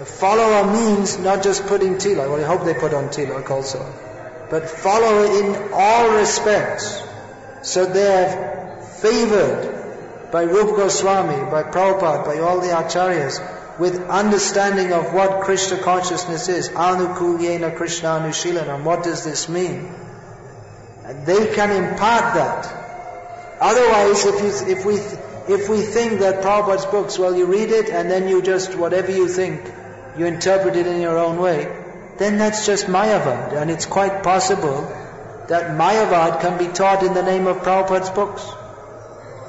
Follower means not just putting tilak, well I hope they put on tilak also but follow in all respects. So they are favored by Rupa Goswami, by Prabhupada, by all the acharyas, with understanding of what Krishna consciousness is. Anukulyena Krishna Anushilanam. What does this mean? And they can impart that. Otherwise, if, you, if, we, if we think that Prabhupada's books, well, you read it and then you just, whatever you think, you interpret it in your own way, then that's just Mayavad. And it's quite possible that Mayavad can be taught in the name of Prabhupada's books.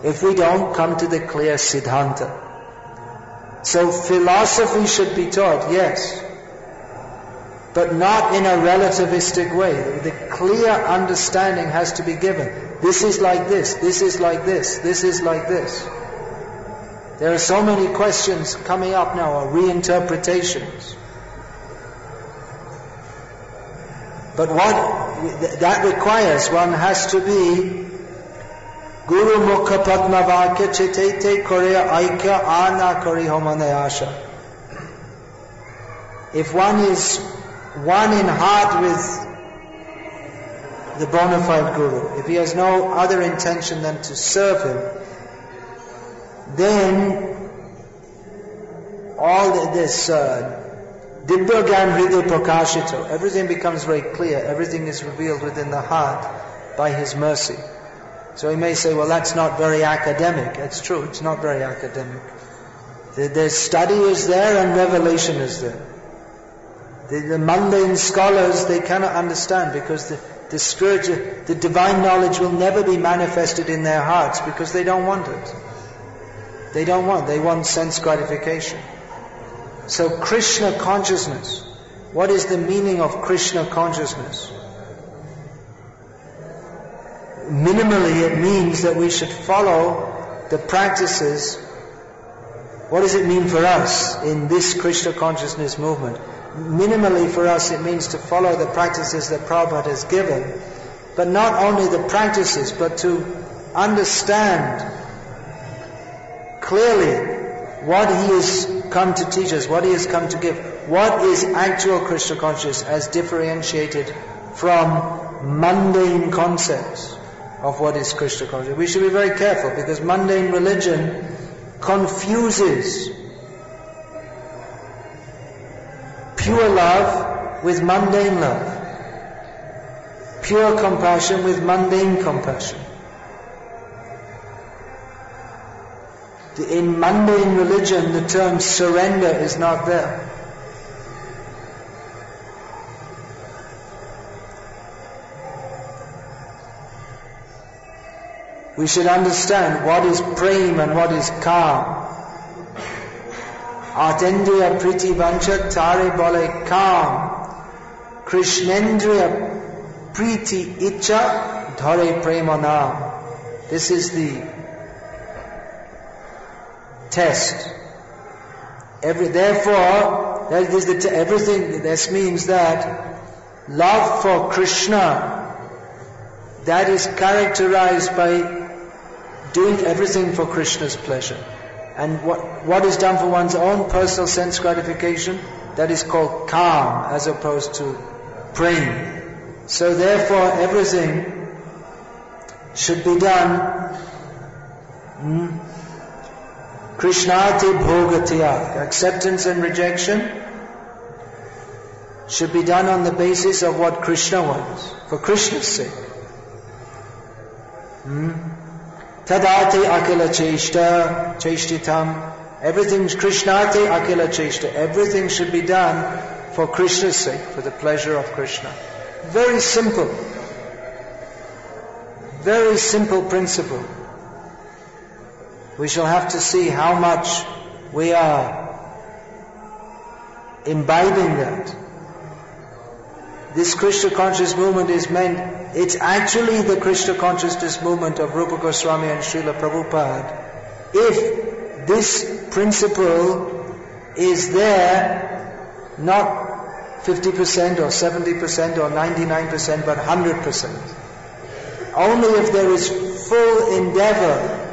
If we don't come to the clear Siddhanta. So philosophy should be taught, yes. But not in a relativistic way. The clear understanding has to be given. This is like this, this is like this, this is like this. There are so many questions coming up now, or reinterpretations. But what that requires, one has to be Guru Mukha Padma Vakya Chitete Korea Aikya Ana Kori Homanayasha. If one is one in heart with the bona fide Guru, if he has no other intention than to serve him, then all this uh, Hriday Prakashito. Everything becomes very clear. Everything is revealed within the heart by His mercy. So he may say, well, that's not very academic. That's true. It's not very academic. The, the study is there and revelation is there. The, the, mundane scholars, they cannot understand because the, the spiritual, the divine knowledge will never be manifested in their hearts because they don't want it. They don't want, they want sense gratification. So Krishna consciousness. What is the meaning of Krishna consciousness? Minimally, it means that we should follow the practices. What does it mean for us in this Krishna consciousness movement? Minimally for us, it means to follow the practices that Prabhupada has given. But not only the practices, but to understand clearly what he has come to teach us, what he has come to give, what is actual Krishna consciousness as differentiated from mundane concepts of what is Krishna consciousness. We should be very careful because mundane religion confuses pure love with mundane love. Pure compassion with mundane compassion. In mundane religion, the term surrender is not there. We should understand what is prem and what is kam. Atendriya priti vancha tare bole kam. Krishnendriya priti icha dhare prema This is the test. Every, therefore, that is the everything. This means that love for Krishna that is characterized by doing everything for Krishna's pleasure. And what, what is done for one's own personal sense gratification, that is called kam as opposed to prem. So therefore everything should be done hmm, Krishnati bhogatya, acceptance and rejection should be done on the basis of what Krishna wants, for Krishna's sake. Hmm? Tadate akila cheshta, cheshtitam. Everything's Krishnate akila cheshta. Everything should be done for Krishna's sake, for the pleasure of Krishna. Very simple. Very simple principle. We shall have to see how much we are imbibing that. This Krishna conscious movement is meant it's actually the Krishna consciousness movement of Rupa Goswami and Srila Prabhupada. If this principle is there, not 50% or 70% or 99%, but 100%. Only if there is full endeavor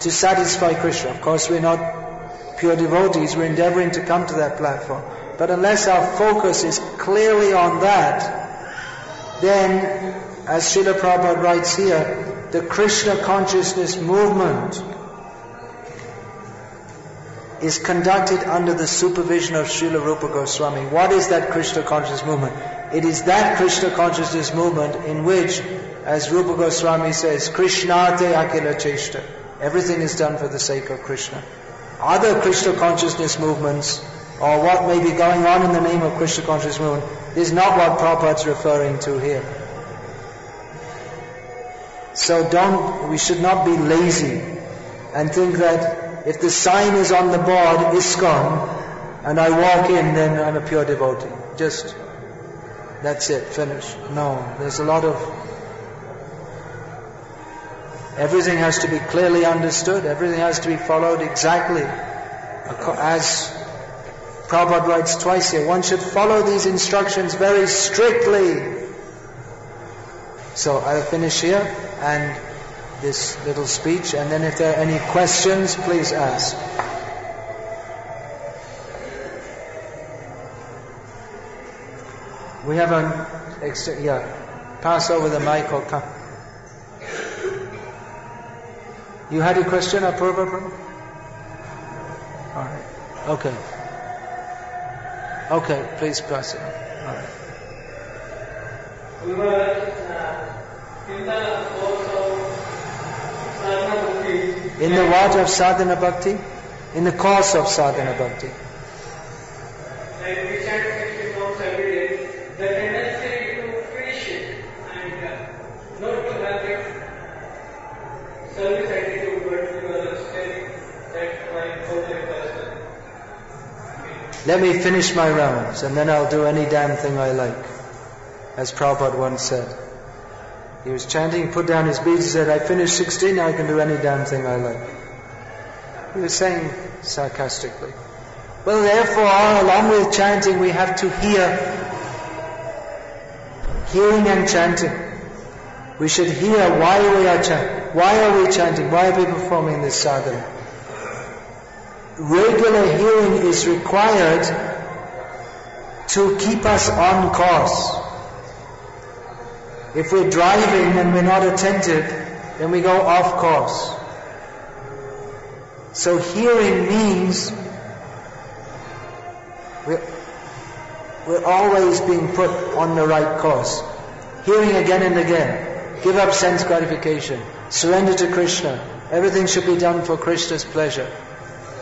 to satisfy Krishna. Of course, we're not pure devotees, we're endeavoring to come to that platform. But unless our focus is clearly on that, then, as Srila Prabhupada writes here, the Krishna consciousness movement is conducted under the supervision of Srila Rupa Goswami. What is that Krishna consciousness movement? It is that Krishna consciousness movement in which, as Rupa Goswami says, Krishnate Akila Cheshta. Everything is done for the sake of Krishna. Other Krishna consciousness movements or what may be going on in the name of Krishna consciousness movement is not what Prabhupada's referring to here. So don't, we should not be lazy and think that if the sign is on the board, ISKCON, and I walk in, then I'm a pure devotee. Just, that's it, finish. No, there's a lot of, everything has to be clearly understood, everything has to be followed exactly as Prabhupada writes twice here, one should follow these instructions very strictly. So I'll finish here and this little speech, and then if there are any questions, please ask. We have an extra, yeah, pass over the mic or come. You had a question, Apurva? All right. Okay. Okay, please pass it. All right. We were uh, in the course of sadhana bhakti. In the what of sadhana bhakti? In the course of sadhana bhakti. Like we chant 60 songs every day. The tendency to finish it and uh, not to have that service attitude but to understand that my whole person. Let me finish my rounds and then I'll do any damn thing I like. As Prabhupada once said. He was chanting, put down his beads, he said, I finished 16, I can do any damn thing I like. He was saying sarcastically. Well, therefore, along with chanting, we have to hear. Hearing and chanting. We should hear why we are chanting. Why are we chanting? Why are we performing this sadhana? Regular hearing is required to keep us on course. If we're driving and we're not attentive, then we go off course. So hearing means we're always being put on the right course. Hearing again and again, give up sense gratification, surrender to Krishna, everything should be done for Krishna's pleasure.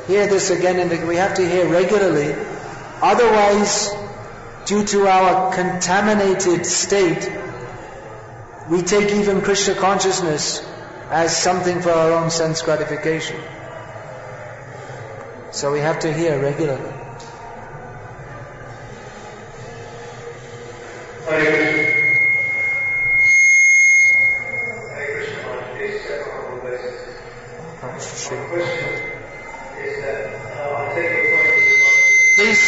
Hear this again and. We have to hear regularly. Otherwise, due to our contaminated state, we take even Krishna consciousness as something for our own sense gratification. So we have to hear regularly. Hare Krishna. Hare Krishna, Maharaj. Please step on the blessings. My question is that uh, I'll take the point that you want Please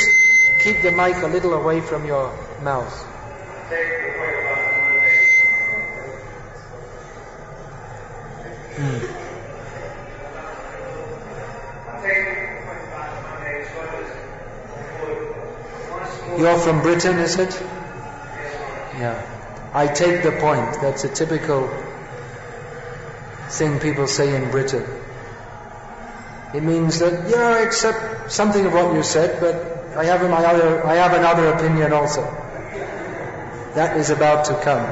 keep the mic a little away from your mouth. more. You're from Britain, is it? Yeah. I take the point. That's a typical thing people say in Britain. It means that, yeah, I accept something of what you said, but I have my other, I have another opinion also. That is about to come.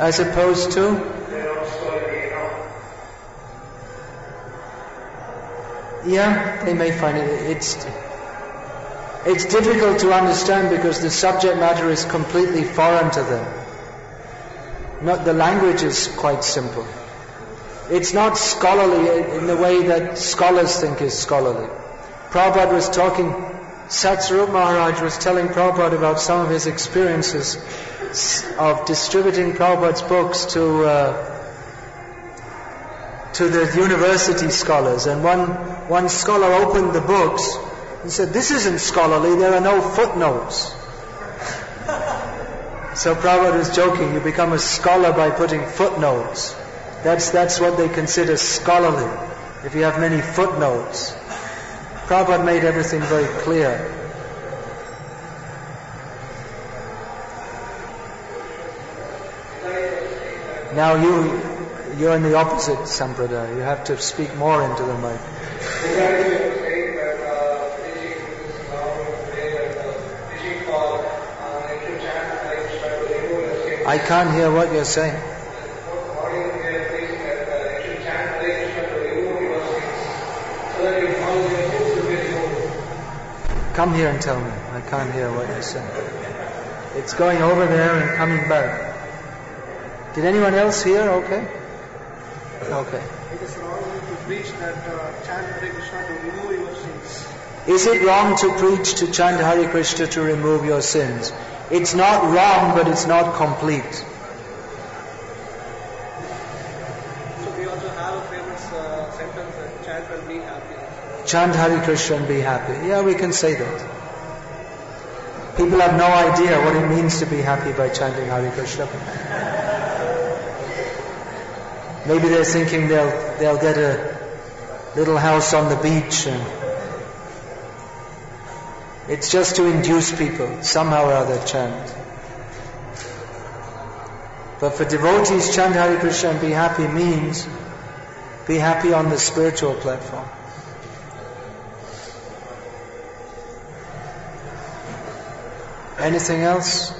As opposed to yeah, they may find it, it's, it's difficult to understand because the subject matter is completely foreign to them. Not, the language is quite simple. It's not scholarly in the way that scholars think is scholarly. Prabhupada was talking, Satsvarup Maharaj was telling Prabhupada about some of his experiences of distributing Prabhupada's books to uh, to the university scholars. And one, one scholar opened the books and said, this isn't scholarly, there are no footnotes. So Prabhupada was joking, you become a scholar by putting footnotes. That's, that's what they consider scholarly, if you have many footnotes. Prabhupada made everything very clear. Now you, you're in the opposite sampradaya. You have to speak more into the mic. Regarding what you saying that uh, teaching is now today that uh, teaching for uh, if you chant like Shraddha Devo, you're saying I can't hear what you're saying. what audience they are teaching that uh, if you chant Hare Krishna to remove your sins, so that your knowledge hear what you're saying. Come here and tell me. I can't hear what you're saying. It's going over there and coming back. Did anyone else hear? Okay. Okay. It is wrong to preach that uh, chant Hare Krishna to remove your sins. Is it wrong to preach to chant Hare Krishna to remove your sins? It's not wrong, but it's not complete. So we also have a famous uh, sentence that chant and be happy. Chant Hare Krishna and be happy. Yeah, we can say that. People have no idea what it means to be happy by chanting Hare Krishna. Maybe they're thinking they'll, they'll get a little house on the beach and it's just to induce people somehow or other chant. But for devotees, chant Hare Krishna and be happy means be happy on the spiritual platform. Anything else?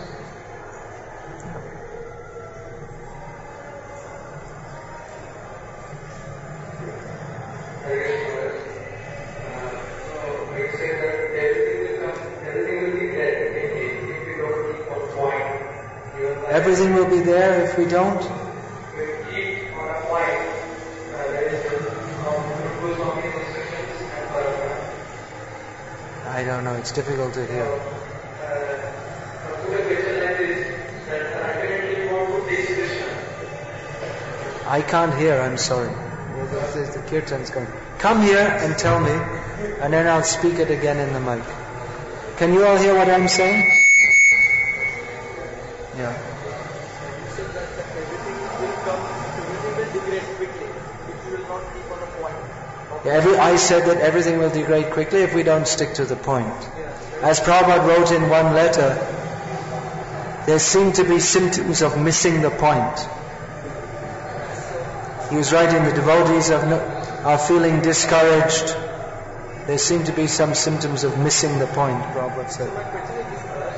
Bhagavad. I don't know, it's difficult to hear. I can't hear, I'm sorry. The kirtan's going. Come here and tell me, and then I'll speak it again in the mic. Can you all hear what I'm saying? Yeah. Every, I said that everything will degrade quickly if we don't stick to the point. As Prabhupada wrote in one letter, there seem to be symptoms of missing the point. He was writing the devotees are, no, are feeling discouraged. There seem to be some symptoms of missing the point, Prabhupada said. My question is this, Maharaj,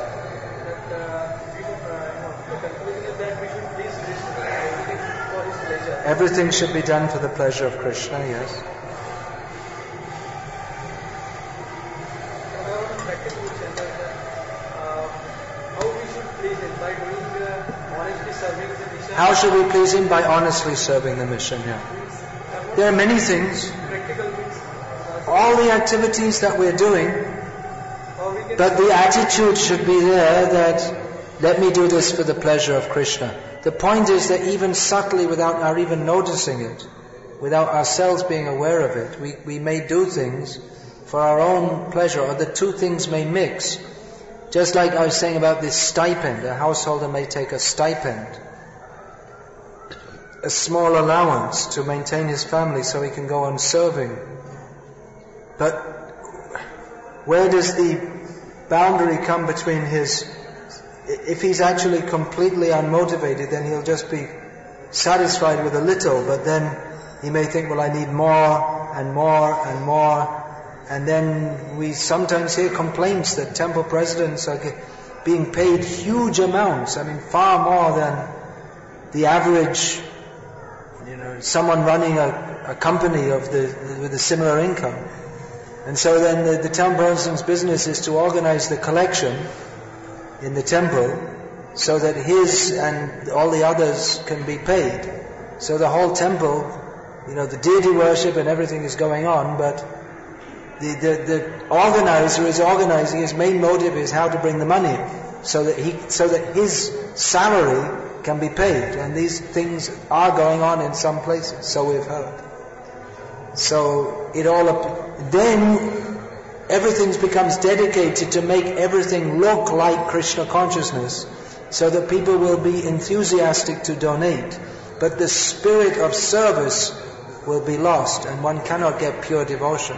that uh, we should, uh, you know, the conclusion is that we should please Krishna everything for his pleasure. Everything should be done for the pleasure of Krishna, yes. How should we please him? By honestly serving the mission, yeah. There are many things. All the activities that we're doing, but the attitude should be there that let me do this for the pleasure of Krishna. The point is that even subtly, without our even noticing it, without ourselves being aware of it, we, we may do things for our own pleasure, or the two things may mix. Just like I was saying about this stipend, a householder may take a stipend, a small allowance to maintain his family so he can go on serving. But where does the boundary come between his, if he's actually completely unmotivated, then he'll just be satisfied with a little, but then he may think, well, I need more and more and more. And then we sometimes hear complaints that temple presidents are being paid huge amounts, I mean, far more than the average, someone running a, a company of the, with a similar income. And so then the, the temple president's business is to organize the collection in the temple so that his and all the others can be paid. So the whole temple, you know, the deity worship and everything is going on, but the, the, the organizer is organizing, his main motive is how to bring the money so that he, so that his salary can be paid. And these things are going on in some places, so we've heard. So it all, up, then everything becomes dedicated to make everything look like Krishna consciousness, so that people will be enthusiastic to donate. But the spirit of service will be lost, and one cannot get pure devotion.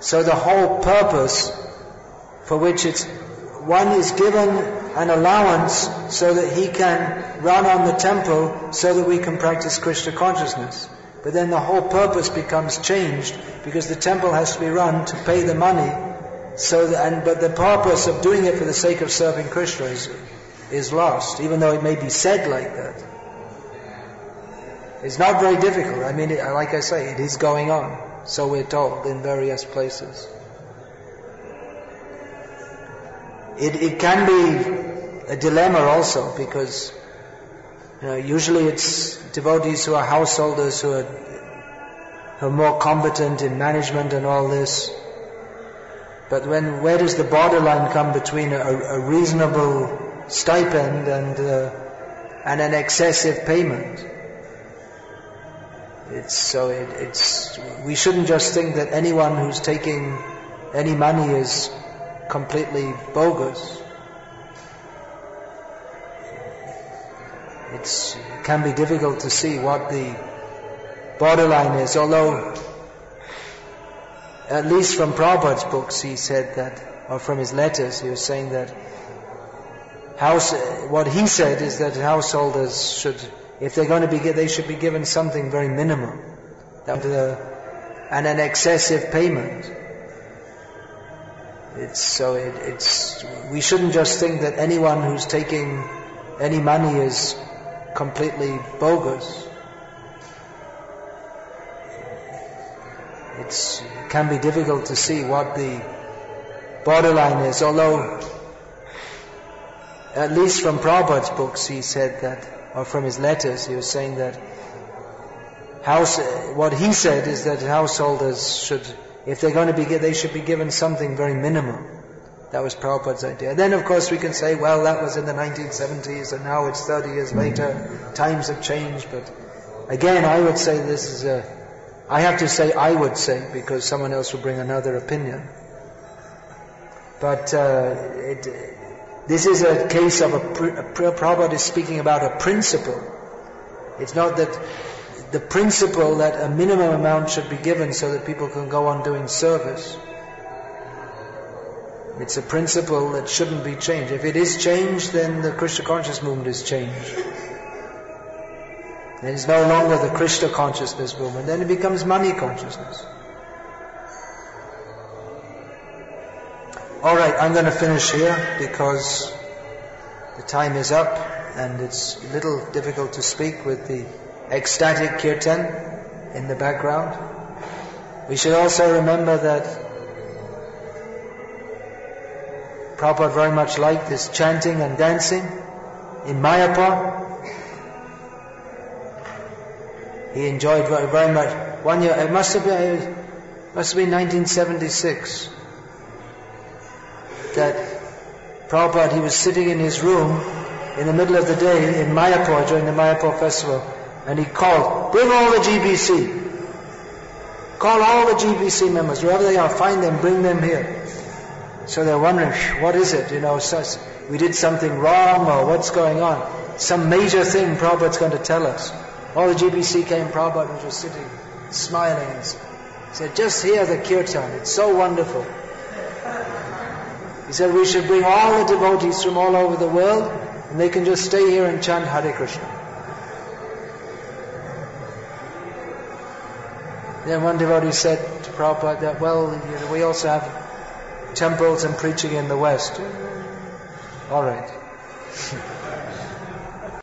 So the whole purpose for which it's one is given an allowance so that he can run on the temple so that we can practice Krishna consciousness. But then the whole purpose becomes changed because the temple has to be run to pay the money so that, and, but the purpose of doing it for the sake of serving Krishna is, is lost, even though it may be said like that. It's not very difficult. I mean, like I say, it is going on. So we're told in various places. It, it can be a dilemma also because you know, usually it's devotees who are householders who are, who are more competent in management and all this. But when where does the borderline come between a, a reasonable stipend and uh, and an excessive payment? It's so it, it's we shouldn't just think that anyone who's taking any money is completely bogus. It's, it can be difficult to see what the borderline is, although at least from Prabhupada's books he said that, or from his letters, he was saying that house, what he said is that householders should, if they're going to be, they should be given something very minimal, uh, and an excessive payment. It's so it, it's we shouldn't just think that anyone who's taking any money is completely bogus. It's, it can be difficult to see what the borderline is, although at least from Prabhupada's books he said that, or from his letters he was saying that house, what he said is that householders should, if they're going to be, they should be given something very minimal. That was Prabhupada's idea. Then of course we can say, well that was in the 1970s and now it's 30 years later, times have changed, but again I would say this is a, I have to say I would say because someone else will bring another opinion. But uh, it, this is a case of a, a Prabhupada is speaking about a principle. It's not that the principle that a minimum amount should be given so that people can go on doing service. It's a principle that shouldn't be changed. If it is changed, then the Krishna conscious movement is changed. Then it's no longer the Krishna consciousness movement, then it becomes money consciousness. Alright, I'm going to finish here because the time is up and it's a little difficult to speak with the ecstatic kirtan in the background. We should also remember that Prabhupada very much liked this chanting and dancing in Mayapur. He enjoyed very, very much. One year, it must have been, must have been 1976, that Prabhupada, he was sitting in his room in the middle of the day in Mayapur during the Mayapur festival, and he called, bring all the GBC. Call all the GBC members, wherever they are, find them, bring them here. So they're wondering, what is it? You know, we did something wrong or what's going on? Some major thing Prabhupada's going to tell us. All the GBC came, Prabhupada was just sitting, smiling and said, just hear the kirtan, it's so wonderful. He said we should bring all the devotees from all over the world and they can just stay here and chant Hare Krishna. Then one devotee said to Prabhupada that, well, you know, we also have temples and preaching in the West. All right.